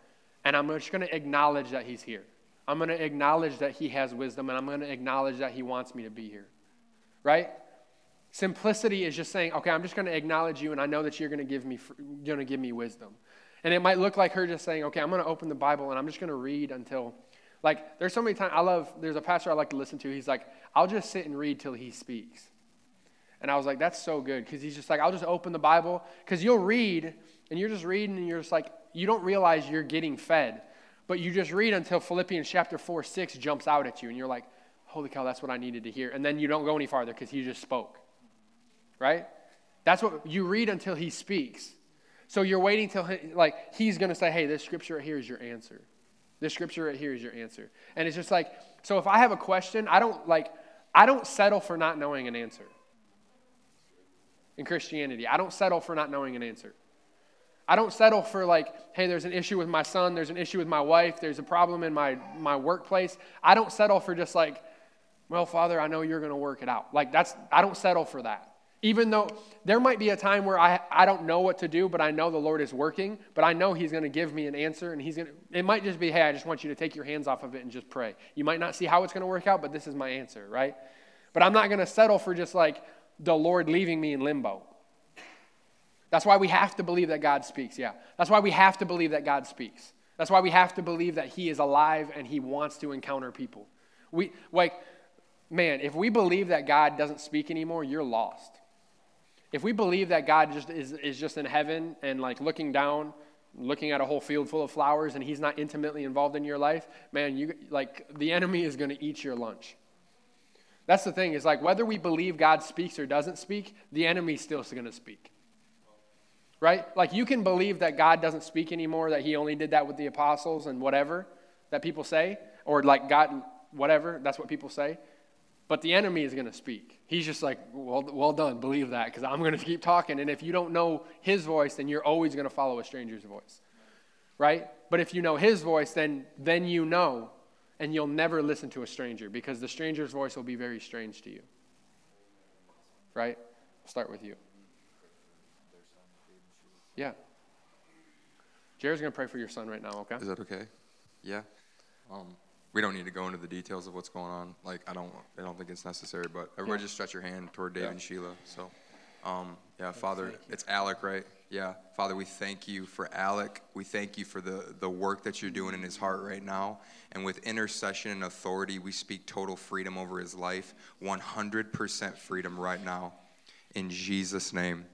and I'm just going to acknowledge that he's here. I'm going to acknowledge that he has wisdom, and I'm going to acknowledge that he wants me to be here, right? Simplicity is just saying, okay, I'm just going to acknowledge you, and I know that you're going to give me, going to give me wisdom. And it might look like her just saying, okay, I'm going to open the Bible and I'm just going to read until, like, there's so many times I love. There's a pastor I like to listen to. He's like, I'll just sit and read till he speaks. And I was like, that's so good because he's just like, I'll just open the Bible because you'll read and you're just reading and you're just like, you don't realize you're getting fed, but you just read until Philippians chapter four, six jumps out at you, and you're like, holy cow, that's what I needed to hear. And then you don't go any farther because he just spoke right? That's what you read until he speaks. So you're waiting till he, like he's going to say, "Hey, this scripture right here is your answer. This scripture right here is your answer." And it's just like, so if I have a question, I don't like I don't settle for not knowing an answer. In Christianity, I don't settle for not knowing an answer. I don't settle for like, hey, there's an issue with my son, there's an issue with my wife, there's a problem in my my workplace. I don't settle for just like Well, Father, I know you're going to work it out. Like, that's, I don't settle for that. Even though there might be a time where I, I don't know what to do, but I know the Lord is working, but I know He's going to give me an answer, and He's going to, it might just be, hey, I just want you to take your hands off of it and just pray. You might not see how it's going to work out, but this is my answer, right? But I'm not going to settle for just like the Lord leaving me in limbo. That's why we have to believe that God speaks, yeah. That's why we have to believe that God speaks. That's why we have to believe that He is alive and He wants to encounter people. We, like, man, if we believe that God doesn't speak anymore, you're lost. If we believe that God just is, is just in heaven and like looking down, looking at a whole field full of flowers and he's not intimately involved in your life, man, you like the enemy is going to eat your lunch. That's the thing, is like whether we believe God speaks or doesn't speak, the enemy's still going to speak. Right? Like you can believe that God doesn't speak anymore, that he only did that with the apostles and whatever that people say, or like God, whatever, that's what people say. But the enemy is going to speak. He's just like, well, well done, believe that, because I'm going to keep talking. And if you don't know his voice, then you're always going to follow a stranger's voice. Right? But if you know his voice, then, then you know, and you'll never listen to a stranger, because the stranger's voice will be very strange to you. Right? I'll start with you. Yeah. Jared's going to pray for your son right now, okay? Is that okay? Yeah. Um, we don't need to go into the details of what's going on. Like I don't, I don't think it's necessary. But everybody, yeah. just stretch your hand toward Dave yeah. and Sheila. So, um, yeah, Father, it's Alec, right? Yeah, Father, we thank you for Alec. We thank you for the the work that you're doing in his heart right now. And with intercession and authority, we speak total freedom over his life, 100% freedom right now, in Jesus' name.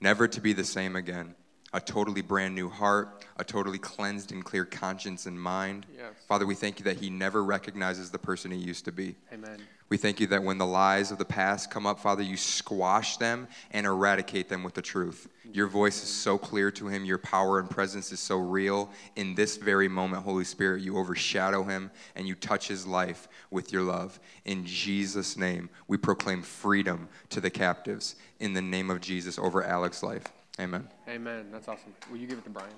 Never to be the same again a totally brand new heart, a totally cleansed and clear conscience and mind. Yes. Father, we thank you that he never recognizes the person he used to be. Amen. We thank you that when the lies of the past come up, Father, you squash them and eradicate them with the truth. Your voice is so clear to him, your power and presence is so real. In this very moment, Holy Spirit, you overshadow him and you touch his life with your love. In Jesus' name, we proclaim freedom to the captives. In the name of Jesus over Alex's life. Amen. Amen. That's awesome. Will you give it to Brian?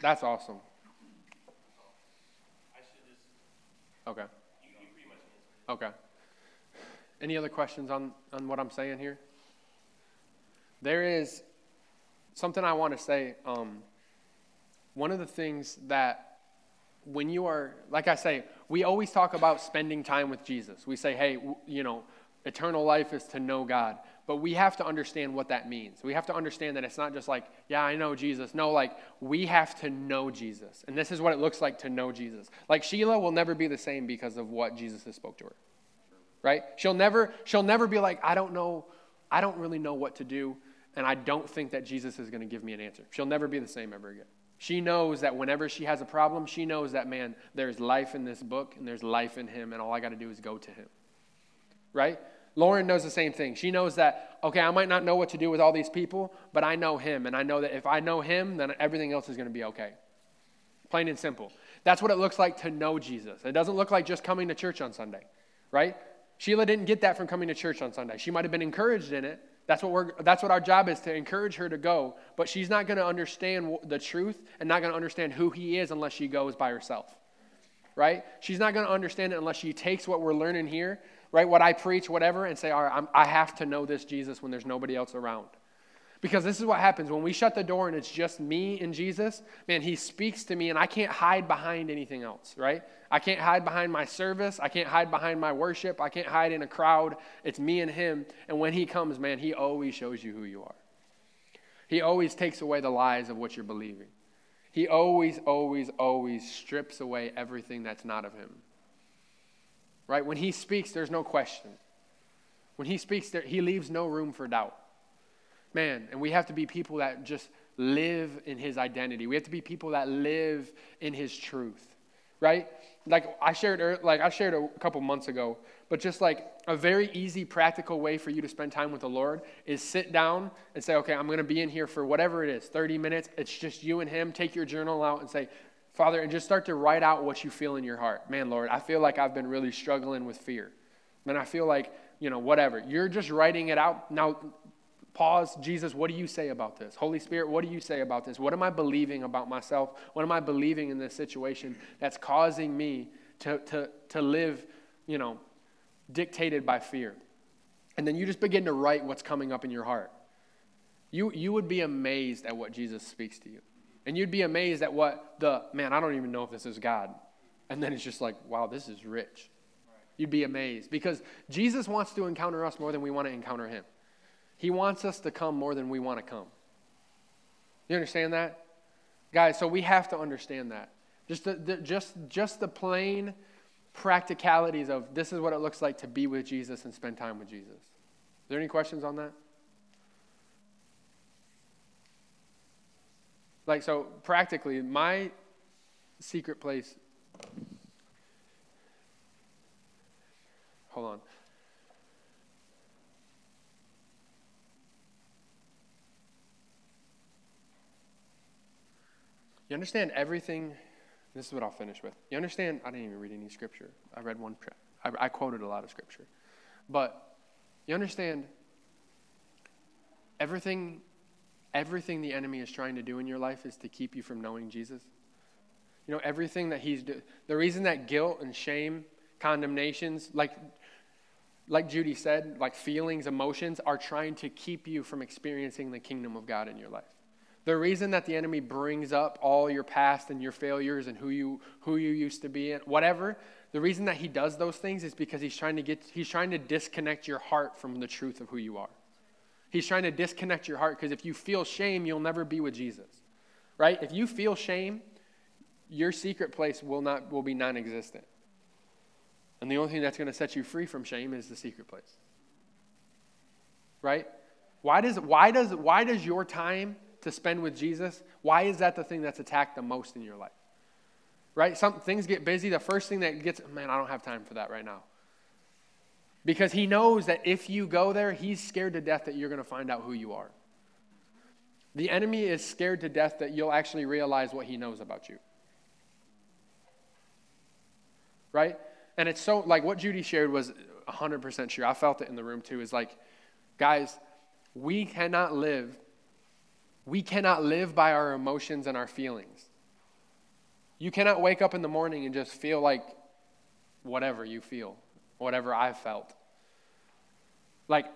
That's awesome. Okay. Okay. Any other questions on, on what I'm saying here? There is something I want to say. Um, one of the things that when you are, like I say, we always talk about spending time with Jesus. We say, hey, you know, eternal life is to know God but we have to understand what that means. We have to understand that it's not just like, yeah, I know Jesus. No, like, we have to know Jesus. And this is what it looks like to know Jesus. Like, Sheila will never be the same because of what Jesus has spoke to her. Right? She'll never, she'll never be like, I don't know, I don't really know what to do, and I don't think that Jesus is going to give me an answer. She'll never be the same ever again. She knows that whenever she has a problem, she knows that, man, there's life in this book and there's life in him, and all I got to do is go to him. Right? Lauren knows the same thing. She knows that, okay, I might not know what to do with all these people, but I know him. And I know that if I know him, then everything else is going to be okay. Plain and simple. That's what it looks like to know Jesus. It doesn't look like just coming to church on Sunday, right? Sheila didn't get that from coming to church on Sunday. She might have been encouraged in it. That's what, we're, that's what our job is to encourage her to go. But she's not going to understand the truth and not going to understand who he is unless she goes by herself, right? She's not going to understand it unless she takes what we're learning here right? What I preach, whatever, and say, all right, I have to know this Jesus when there's nobody else around. Because this is what happens when we shut the door and it's just me and Jesus, man, he speaks to me and I can't hide behind anything else, right? I can't hide behind my service. I can't hide behind my worship. I can't hide in a crowd. It's me and him. And when he comes, man, he always shows you who you are. He always takes away the lies of what you're believing. He always, always, always strips away everything that's not of him right? When he speaks, there's no question. When he speaks, there, he leaves no room for doubt. Man, and we have to be people that just live in his identity. We have to be people that live in his truth, right? Like I shared, like I shared a couple months ago, but just like a very easy, practical way for you to spend time with the Lord is sit down and say, okay, I'm going to be in here for whatever it is, 30 minutes. It's just you and him. Take your journal out and say, Father, and just start to write out what you feel in your heart. Man, Lord, I feel like I've been really struggling with fear. Man, I feel like, you know, whatever. You're just writing it out. Now, pause. Jesus, what do you say about this? Holy Spirit, what do you say about this? What am I believing about myself? What am I believing in this situation that's causing me to, to, to live you know, dictated by fear. And then you just begin to write what's coming up in your heart. You, you would be amazed at what Jesus speaks to you. And you'd be amazed at what the, man, I don't even know if this is God. And then it's just like, wow, this is rich. You'd be amazed because Jesus wants to encounter us more than we want to encounter him. He wants us to come more than we want to come. You understand that? Guys, so we have to understand that. Just the, the, just, just the plain practicalities of this is what it looks like to be with Jesus and spend time with Jesus. Is there any questions on that? Like, so practically, my secret place. Hold on. You understand everything. This is what I'll finish with. You understand? I didn't even read any scripture. I read one. I, I quoted a lot of scripture. But you understand everything everything the enemy is trying to do in your life is to keep you from knowing Jesus. You know, everything that he's doing, the reason that guilt and shame, condemnations, like, like Judy said, like feelings, emotions, are trying to keep you from experiencing the kingdom of God in your life. The reason that the enemy brings up all your past and your failures and who you, who you used to be and whatever, the reason that he does those things is because he's trying to get, he's trying to disconnect your heart from the truth of who you are. He's trying to disconnect your heart because if you feel shame, you'll never be with Jesus. Right? If you feel shame, your secret place will not will be non-existent. And the only thing that's going to set you free from shame is the secret place. Right? Why does why does why does your time to spend with Jesus, why is that the thing that's attacked the most in your life? Right? Some things get busy. The first thing that gets, man, I don't have time for that right now. Because he knows that if you go there, he's scared to death that you're going to find out who you are. The enemy is scared to death that you'll actually realize what he knows about you. Right? And it's so, like what Judy shared was 100% true. I felt it in the room too. Is like, guys, we cannot live, we cannot live by our emotions and our feelings. You cannot wake up in the morning and just feel like whatever you feel whatever I've felt. Like,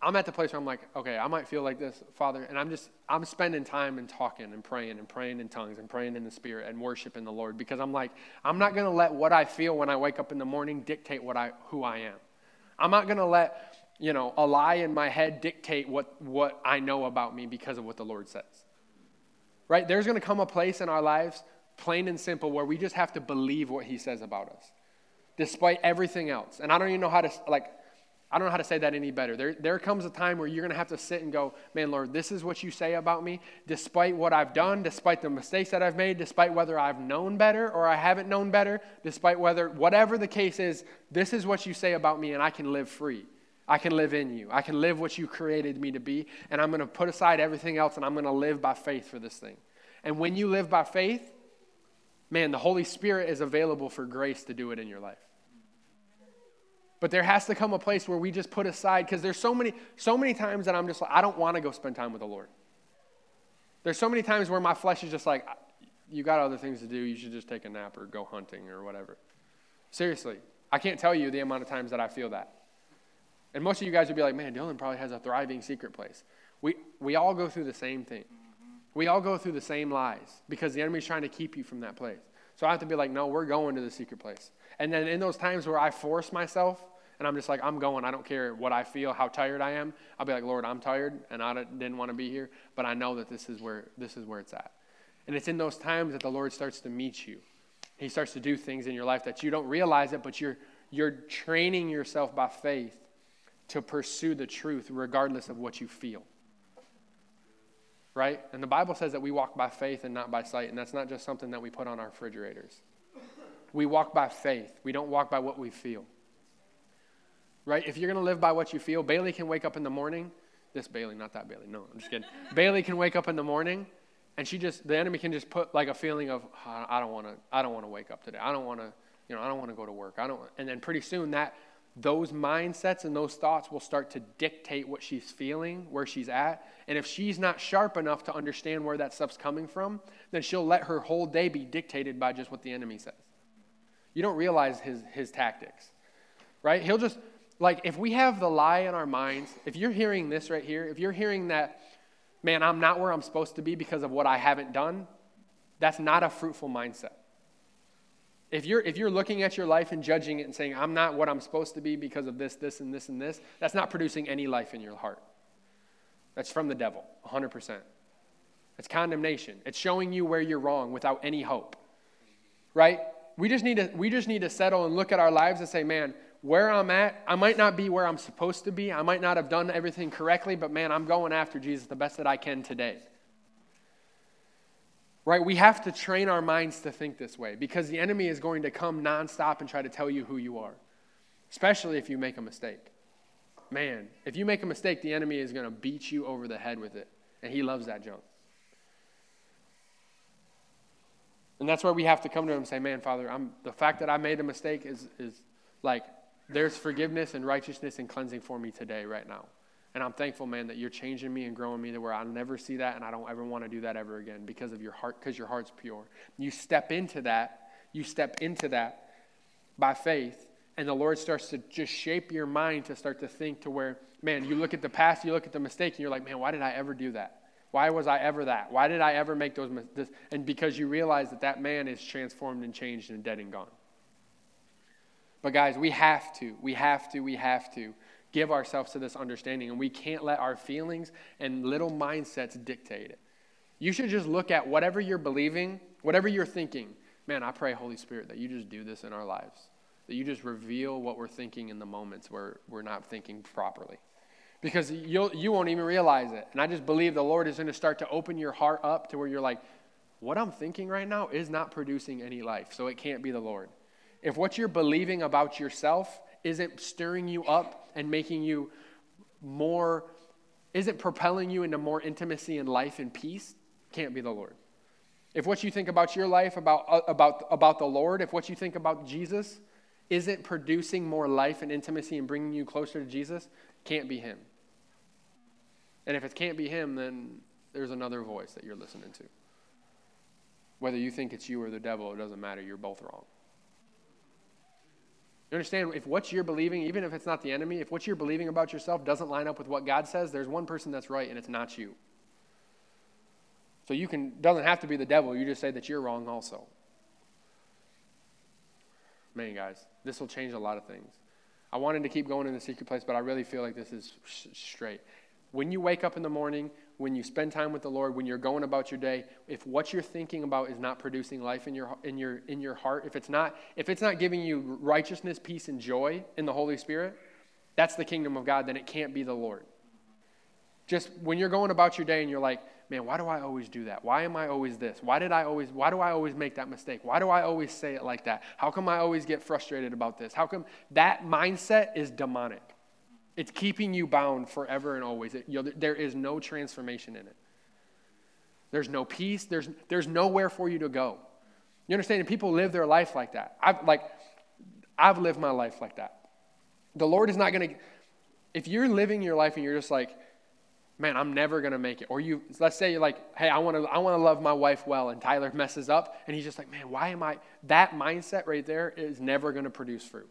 I'm at the place where I'm like, okay, I might feel like this, Father, and I'm just, I'm spending time and talking and praying and praying in tongues and praying in the Spirit and worshiping the Lord because I'm like, I'm not going to let what I feel when I wake up in the morning dictate what I, who I am. I'm not going to let, you know, a lie in my head dictate what, what I know about me because of what the Lord says. Right? There's going to come a place in our lives, plain and simple, where we just have to believe what He says about us despite everything else. And I don't even know how to, like, I don't know how to say that any better. There, there comes a time where you're going to have to sit and go, man, Lord, this is what you say about me, despite what I've done, despite the mistakes that I've made, despite whether I've known better or I haven't known better, despite whether, whatever the case is, this is what you say about me, and I can live free. I can live in you. I can live what you created me to be, and I'm going to put aside everything else, and I'm going to live by faith for this thing. And when you live by faith, man, the Holy Spirit is available for grace to do it in your life. But there has to come a place where we just put aside, because there's so many, so many times that I'm just like, I don't want to go spend time with the Lord. There's so many times where my flesh is just like, you got other things to do. You should just take a nap or go hunting or whatever. Seriously, I can't tell you the amount of times that I feel that. And most of you guys would be like, man, Dylan probably has a thriving secret place. We, we all go through the same thing. We all go through the same lies because the enemy's trying to keep you from that place. So I have to be like, no, we're going to the secret place. And then in those times where I force myself and I'm just like, I'm going, I don't care what I feel, how tired I am, I'll be like, Lord, I'm tired and I didn't want to be here, but I know that this is where this is where it's at. And it's in those times that the Lord starts to meet you. He starts to do things in your life that you don't realize it, but you're you're training yourself by faith to pursue the truth regardless of what you feel. Right? And the Bible says that we walk by faith and not by sight, and that's not just something that we put on our refrigerators. We walk by faith. We don't walk by what we feel. Right? If you're going to live by what you feel, Bailey can wake up in the morning. This Bailey, not that Bailey. No, I'm just kidding. Bailey can wake up in the morning and she just the enemy can just put like a feeling of oh, I don't want to I don't want to wake up today. I don't want to, you know, I don't want to go to work. I don't and then pretty soon that those mindsets and those thoughts will start to dictate what she's feeling, where she's at. And if she's not sharp enough to understand where that stuff's coming from, then she'll let her whole day be dictated by just what the enemy says. You don't realize his, his tactics. right? He'll just, like, if we have the lie in our minds, if you're hearing this right here, if you're hearing that, man, I'm not where I'm supposed to be because of what I haven't done, that's not a fruitful mindset. If you're, if you're looking at your life and judging it and saying, I'm not what I'm supposed to be because of this, this, and this, and this, that's not producing any life in your heart. That's from the devil, 100%. It's condemnation. It's showing you where you're wrong without any hope. Right? We just need to, we just need to settle and look at our lives and say, man, where I'm at, I might not be where I'm supposed to be. I might not have done everything correctly, but man, I'm going after Jesus the best that I can today. Right? We have to train our minds to think this way because the enemy is going to come nonstop and try to tell you who you are, especially if you make a mistake. Man, if you make a mistake, the enemy is going to beat you over the head with it, and he loves that junk. And that's where we have to come to him and say, Man, Father, I'm, the fact that I made a mistake is, is like there's forgiveness and righteousness and cleansing for me today, right now. And I'm thankful, man, that you're changing me and growing me to where I'll never see that and I don't ever want to do that ever again because of your heart, because your heart's pure. You step into that, you step into that by faith, and the Lord starts to just shape your mind to start to think to where, man, you look at the past, you look at the mistake, and you're like, man, why did I ever do that? Why was I ever that? Why did I ever make those mistakes? And because you realize that that man is transformed and changed and dead and gone. But guys, we have to, we have to, we have to give ourselves to this understanding. And we can't let our feelings and little mindsets dictate it. You should just look at whatever you're believing, whatever you're thinking. Man, I pray, Holy Spirit, that you just do this in our lives, that you just reveal what we're thinking in the moments where we're not thinking properly. Because you'll, you won't even realize it. And I just believe the Lord is going to start to open your heart up to where you're like, what I'm thinking right now is not producing any life, so it can't be the Lord. If what you're believing about yourself isn't stirring you up and making you more, isn't propelling you into more intimacy and life and peace, can't be the Lord. If what you think about your life, about, uh, about, about the Lord, if what you think about Jesus isn't producing more life and intimacy and bringing you closer to Jesus, can't be Him. And if it can't be Him, then there's another voice that you're listening to. Whether you think it's you or the devil, it doesn't matter. You're both wrong. You understand? If what you're believing, even if it's not the enemy, if what you're believing about yourself doesn't line up with what God says, there's one person that's right, and it's not you. So you can doesn't have to be the devil. You just say that you're wrong also. Man, guys, this will change a lot of things. I wanted to keep going in the secret place, but I really feel like this is straight. When you wake up in the morning, when you spend time with the Lord, when you're going about your day, if what you're thinking about is not producing life in your in your in your heart, if it's not if it's not giving you righteousness, peace and joy in the Holy Spirit, that's the kingdom of God, then it can't be the Lord. Just when you're going about your day and you're like, man, why do I always do that? Why am I always this? Why did I always why do I always make that mistake? Why do I always say it like that? How come I always get frustrated about this? How come that mindset is demonic? It's keeping you bound forever and always. It, you know, there is no transformation in it. There's no peace. There's, there's nowhere for you to go. You understand? And people live their life like that. I've, like, I've lived my life like that. The Lord is not going to, if you're living your life and you're just like, man, I'm never going to make it. Or you, let's say you're like, hey, I want to I wanna love my wife well, and Tyler messes up, and he's just like, man, why am I, that mindset right there is never going to produce fruit.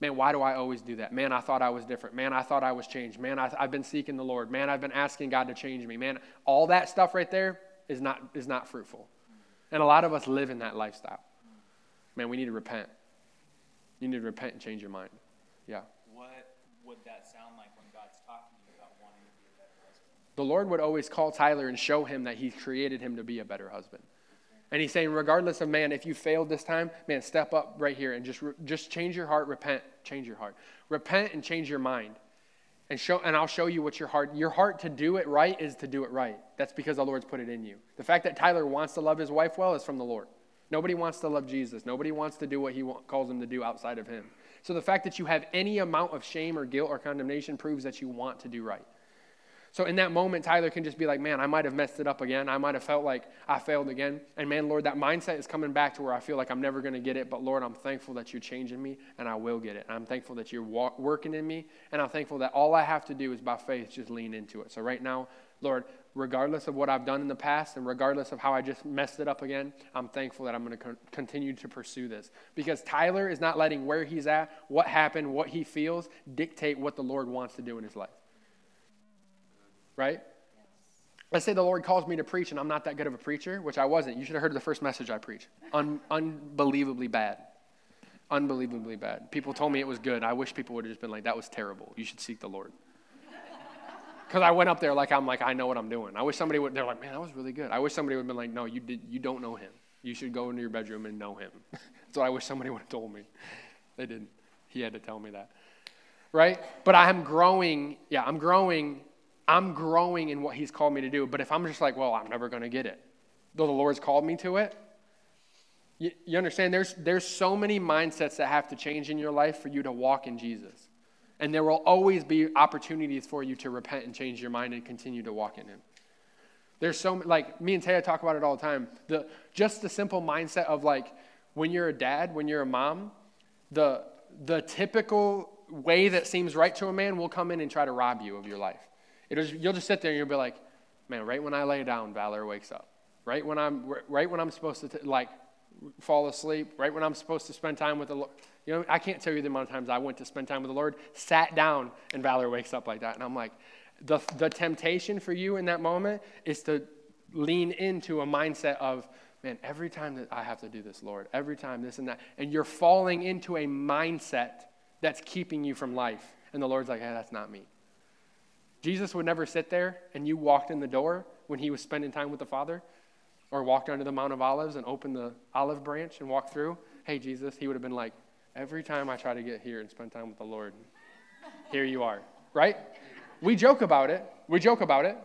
Man, why do I always do that? Man, I thought I was different. Man, I thought I was changed. Man, I, have been seeking the Lord. Man, I've been asking God to change me. Man, all that stuff right there is not, is not fruitful. And a lot of us live in that lifestyle. Man, we need to repent. You need to repent and change your mind. Yeah. What would that sound like when God's talking to you about wanting to be a better husband? The Lord would always call Tyler and show him that He created him to be a better husband. And he's saying, regardless of man, if you failed this time, man, step up right here and just, just change your heart, repent, change your heart. Repent and change your mind. And, show, and I'll show you what your heart, your heart to do it right is to do it right. That's because the Lord's put it in you. The fact that Tyler wants to love his wife well is from the Lord. Nobody wants to love Jesus. Nobody wants to do what he calls him to do outside of him. So the fact that you have any amount of shame or guilt or condemnation proves that you want to do right. So in that moment, Tyler can just be like, man, I might have messed it up again. I might have felt like I failed again. And man, Lord, that mindset is coming back to where I feel like I'm never going to get it. But Lord, I'm thankful that you're changing me and I will get it. And I'm thankful that you're working in me. And I'm thankful that all I have to do is by faith just lean into it. So right now, Lord, regardless of what I've done in the past and regardless of how I just messed it up again, I'm thankful that I'm going to con- continue to pursue this. Because Tyler is not letting where he's at, what happened, what he feels dictate what the Lord wants to do in his life. Right? Let's say the Lord calls me to preach and I'm not that good of a preacher, which I wasn't. You should have heard the first message I preached. Un- unbelievably bad. Unbelievably bad. People told me it was good. I wish people would have just been like, that was terrible. You should seek the Lord. Because I went up there like I'm like, I know what I'm doing. I wish somebody would, they're like, man, that was really good. I wish somebody would have been like, no, you, did, you don't know him. You should go into your bedroom and know him. That's what I wish somebody would have told me. They didn't. He had to tell me that. Right? But I am growing. Yeah, I'm growing I'm growing in what He's called me to do. But if I'm just like, well, I'm never going to get it, though the Lord's called me to it, you, you understand? There's, there's so many mindsets that have to change in your life for you to walk in Jesus. And there will always be opportunities for you to repent and change your mind and continue to walk in Him. There's so like me and Taya talk about it all the time. The just the simple mindset of like when you're a dad, when you're a mom, the the typical way that seems right to a man will come in and try to rob you of your life. It'll, you'll just sit there and you'll be like, man, right when I lay down, Valor wakes up. Right when I'm, right when I'm supposed to, t- like, fall asleep, right when I'm supposed to spend time with the Lord. You know, I can't tell you the amount of times I went to spend time with the Lord, sat down, and Valor wakes up like that. And I'm like, the, the temptation for you in that moment is to lean into a mindset of, man, every time that I have to do this, Lord, every time this and that. And you're falling into a mindset that's keeping you from life. And the Lord's like, hey, that's not me. Jesus would never sit there and you walked in the door when he was spending time with the Father or walked onto the Mount of Olives and opened the olive branch and walked through. Hey, Jesus, he would have been like, every time I try to get here and spend time with the Lord, here you are, right? We joke about it. We joke about it.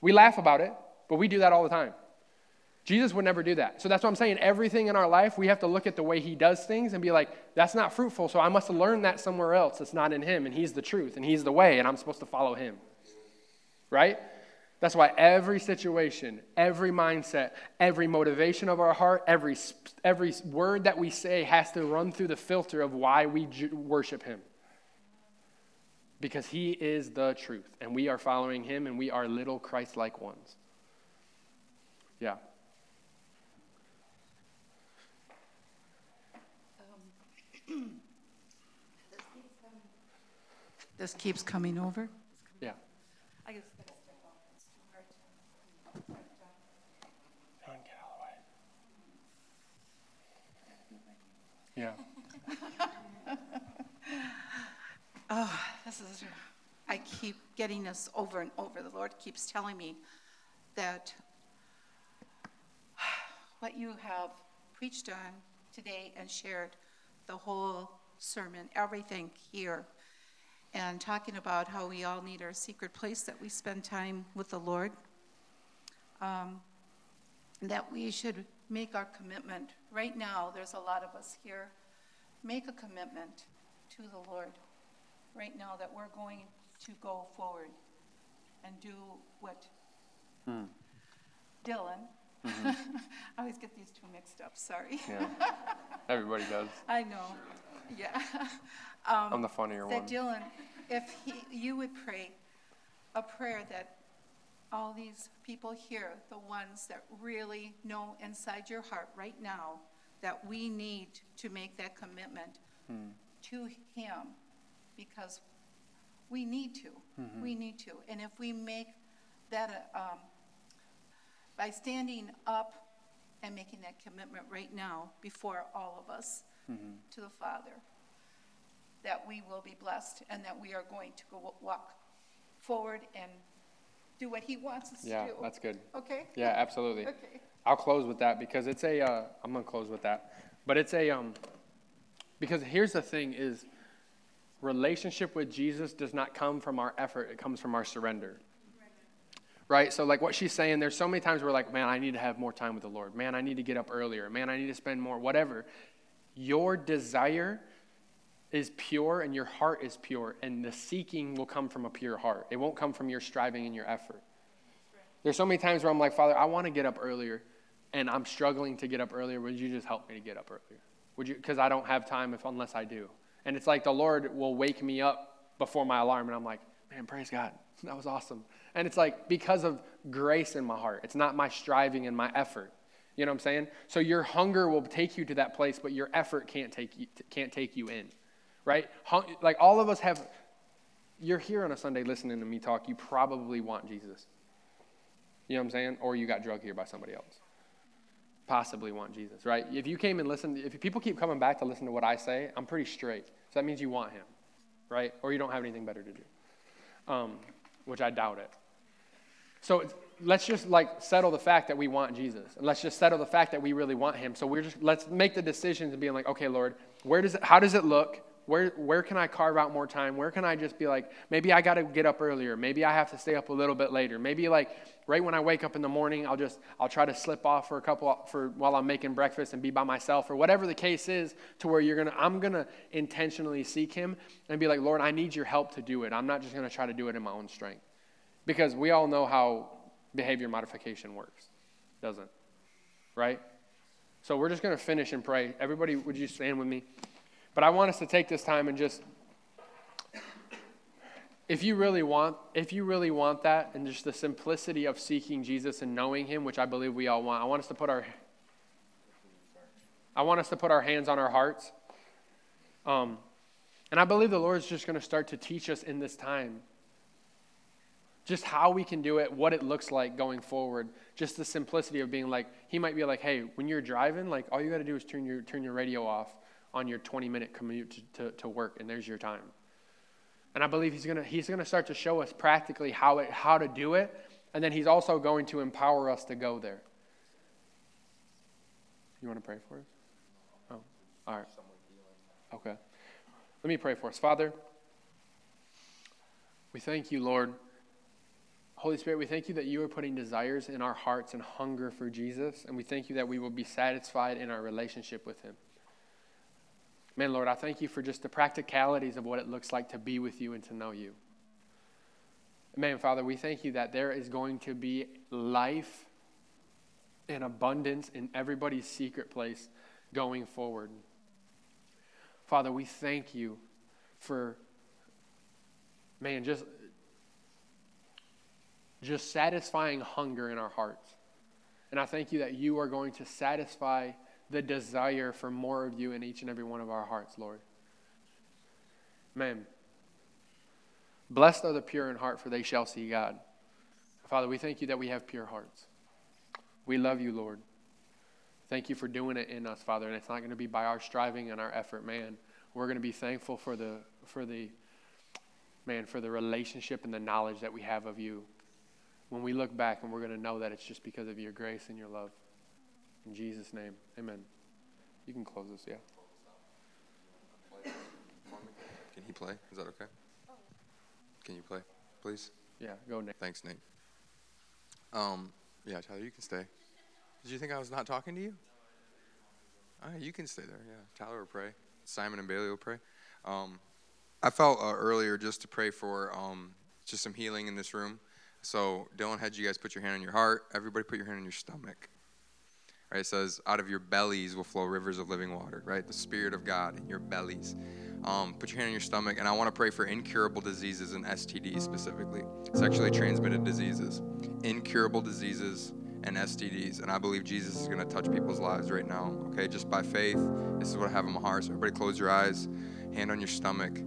We laugh about it, but we do that all the time. Jesus would never do that. So that's what I'm saying. Everything in our life, we have to look at the way he does things and be like, that's not fruitful, so I must learn that somewhere else. It's not in him, and he's the truth, and he's the way, and I'm supposed to follow him right? That's why every situation, every mindset, every motivation of our heart, every, every word that we say has to run through the filter of why we worship Him. Because He is the truth, and we are following Him, and we are little Christ like ones. Yeah. Um, this keeps coming over. Yeah. I guess Yeah. oh, this is, I keep getting this over and over. The Lord keeps telling me that what you have preached on today and shared the whole sermon, everything here, and talking about how we all need our secret place that we spend time with the Lord. Um, that we should make our commitment. Right now, there's a lot of us here. Make a commitment to the Lord right now that we're going to go forward and do what hmm. Dylan. Mm-hmm. I always get these two mixed up, sorry. Yeah. Everybody does. I know. Yeah. Um, I'm the funnier that one. Dylan, if he, you would pray a prayer that all these people here, the ones that really know inside your heart right now that we need to make that commitment hmm. to Him because we need to. Mm-hmm. We need to. And if we make that, um, by standing up and making that commitment right now before all of us mm-hmm. to the Father, that we will be blessed and that we are going to go walk forward and do what he wants us yeah, to do. Yeah, that's good. Okay? Yeah, absolutely. Okay. I'll close with that because it's a. am uh, gonna close with that, but it's a. Um, because here's the thing: is relationship with Jesus does not come from our effort; it comes from our surrender. Right. So, like what she's saying, there's so many times we're like, "Man, I need to have more time with the Lord. Man, I need to get up earlier. Man, I need to spend more. Whatever." Your desire is pure and your heart is pure, and the seeking will come from a pure heart. It won't come from your striving and your effort. There's so many times where I'm like, Father, I want to get up earlier, and I'm struggling to get up earlier. Would you just help me to get up earlier? Would you? Because I don't have time if unless I do. And it's like the Lord will wake me up before my alarm, and I'm like, Man, praise God. That was awesome. And it's like because of grace in my heart. It's not my striving and my effort. You know what I'm saying? So your hunger will take you to that place, but your effort can't take you, can't take you in. Right? Like all of us have you're here on a Sunday listening to me talk, you probably want Jesus. You know what I'm saying? Or you got drugged here by somebody else. Possibly want Jesus, right? If you came and listened, if people keep coming back to listen to what I say, I'm pretty straight. So that means you want him, right? Or you don't have anything better to do, um, which I doubt it. So let's just like settle the fact that we want Jesus. And let's just settle the fact that we really want him. So we're just, let's make the decisions and being like, okay, Lord, where does it, how does it look? Where, where can I carve out more time? Where can I just be like, maybe I got to get up earlier. Maybe I have to stay up a little bit later. Maybe like right when I wake up in the morning, I'll just, I'll try to slip off for a couple, for while I'm making breakfast and be by myself or whatever the case is to where you're going to, I'm going to intentionally seek him and be like, Lord, I need your help to do it. I'm not just going to try to do it in my own strength. Because we all know how behavior modification works, doesn't? Right? So we're just going to finish and pray. Everybody, would you stand with me? But I want us to take this time and just if you really want if you really want that and just the simplicity of seeking Jesus and knowing him, which I believe we all want. I want us to put our I want us to put our hands on our hearts. Um, and I believe the Lord is just going to start to teach us in this time just how we can do it, what it looks like going forward. Just the simplicity of being like, He might be like, hey, when you're driving, like all you got to do is turn your turn your radio off on your 20 minute commute to, to, to work, and there's your time. And I believe he's gonna, he's gonna start to show us practically how, it, how to do it, and then he's also going to empower us to go there. You want to pray for us? Oh, all right. Okay. Let me pray for us. Father, we thank you, Lord. Holy Spirit, we thank you that you are putting desires in our hearts and hunger for Jesus, and we thank you that we will be satisfied in our relationship with him. Man, Lord, I thank you for just the practicalities of what it looks like to be with you and to know you. Man, Father, we thank you that there is going to be life and abundance in everybody's secret place going forward. Father, we thank you for, man, just, just satisfying hunger in our hearts. And I thank you that you are going to satisfy the desire for more of you in each and every one of our hearts, Lord. Amen. Blessed are the pure in heart, for they shall see God. Father, we thank you that we have pure hearts. We love you, Lord. Thank you for doing it in us, Father. And it's not going to be by our striving and our effort, man. We're going to be thankful for the for the man for the relationship and the knowledge that we have of you. When we look back and we're going to know that it's just because of your grace and your love. In Jesus' name, amen. You can close this, yeah. Can he play? Is that okay? Can you play, please? Yeah, go, Nate. Thanks, Nate. Um, yeah, Tyler, you can stay. Did you think I was not talking to you? All right, you can stay there. Yeah, Tyler will pray. Simon and Bailey will pray. Um, I felt uh, earlier just to pray for um, just some healing in this room. So Dylan had you guys put your hand on your heart. Everybody put your hand on your stomach. Right? It says, out of your bellies will flow rivers of living water, right? The Spirit of God in your bellies. Um, put your hand on your stomach, and I want to pray for incurable diseases and STDs specifically, sexually transmitted diseases, incurable diseases and STDs. And I believe Jesus is going to touch people's lives right now, okay? Just by faith. This is what I have in my heart. So everybody close your eyes, hand on your stomach.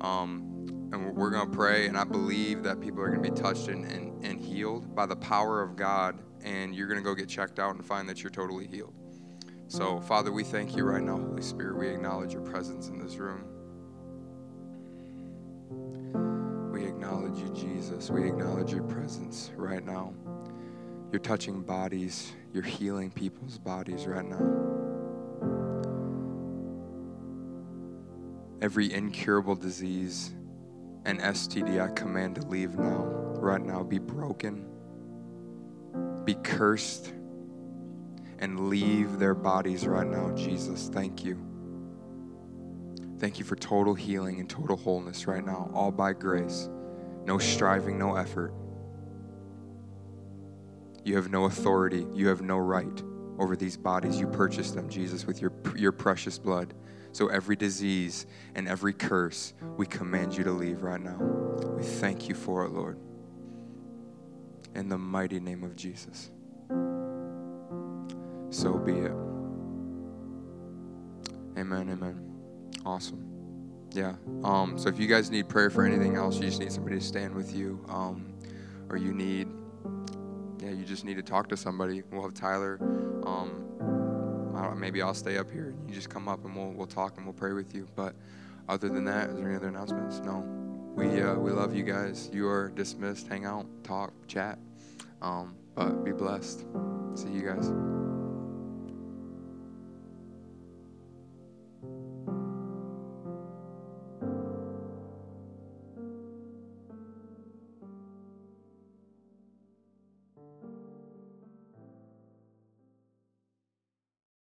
Um, and we're going to pray, and I believe that people are going to be touched and, and, and healed by the power of God and you're going to go get checked out and find that you're totally healed. So, Father, we thank you right now, Holy Spirit. We acknowledge your presence in this room. We acknowledge you, Jesus. We acknowledge your presence right now. You're touching bodies, you're healing people's bodies right now. Every incurable disease and STD, I command to leave now, right now, be broken be cursed and leave their bodies right now. Jesus, thank you. Thank you for total healing and total wholeness right now, all by grace. No striving, no effort. You have no authority, you have no right over these bodies. You purchased them, Jesus, with your, your precious blood. So every disease and every curse, we command you to leave right now. We thank you for it, Lord. In the mighty name of Jesus. So be it. Amen, amen. Awesome. Yeah. Um, so if you guys need prayer for anything else, you just need somebody to stand with you, um, or you need, yeah, you just need to talk to somebody. We'll have Tyler. Um, maybe I'll stay up here. You just come up and we'll we'll talk and we'll pray with you. But other than that, is there any other announcements? No. We uh, we love you guys. You are dismissed. Hang out, talk, chat. Um, but be blessed. See you guys.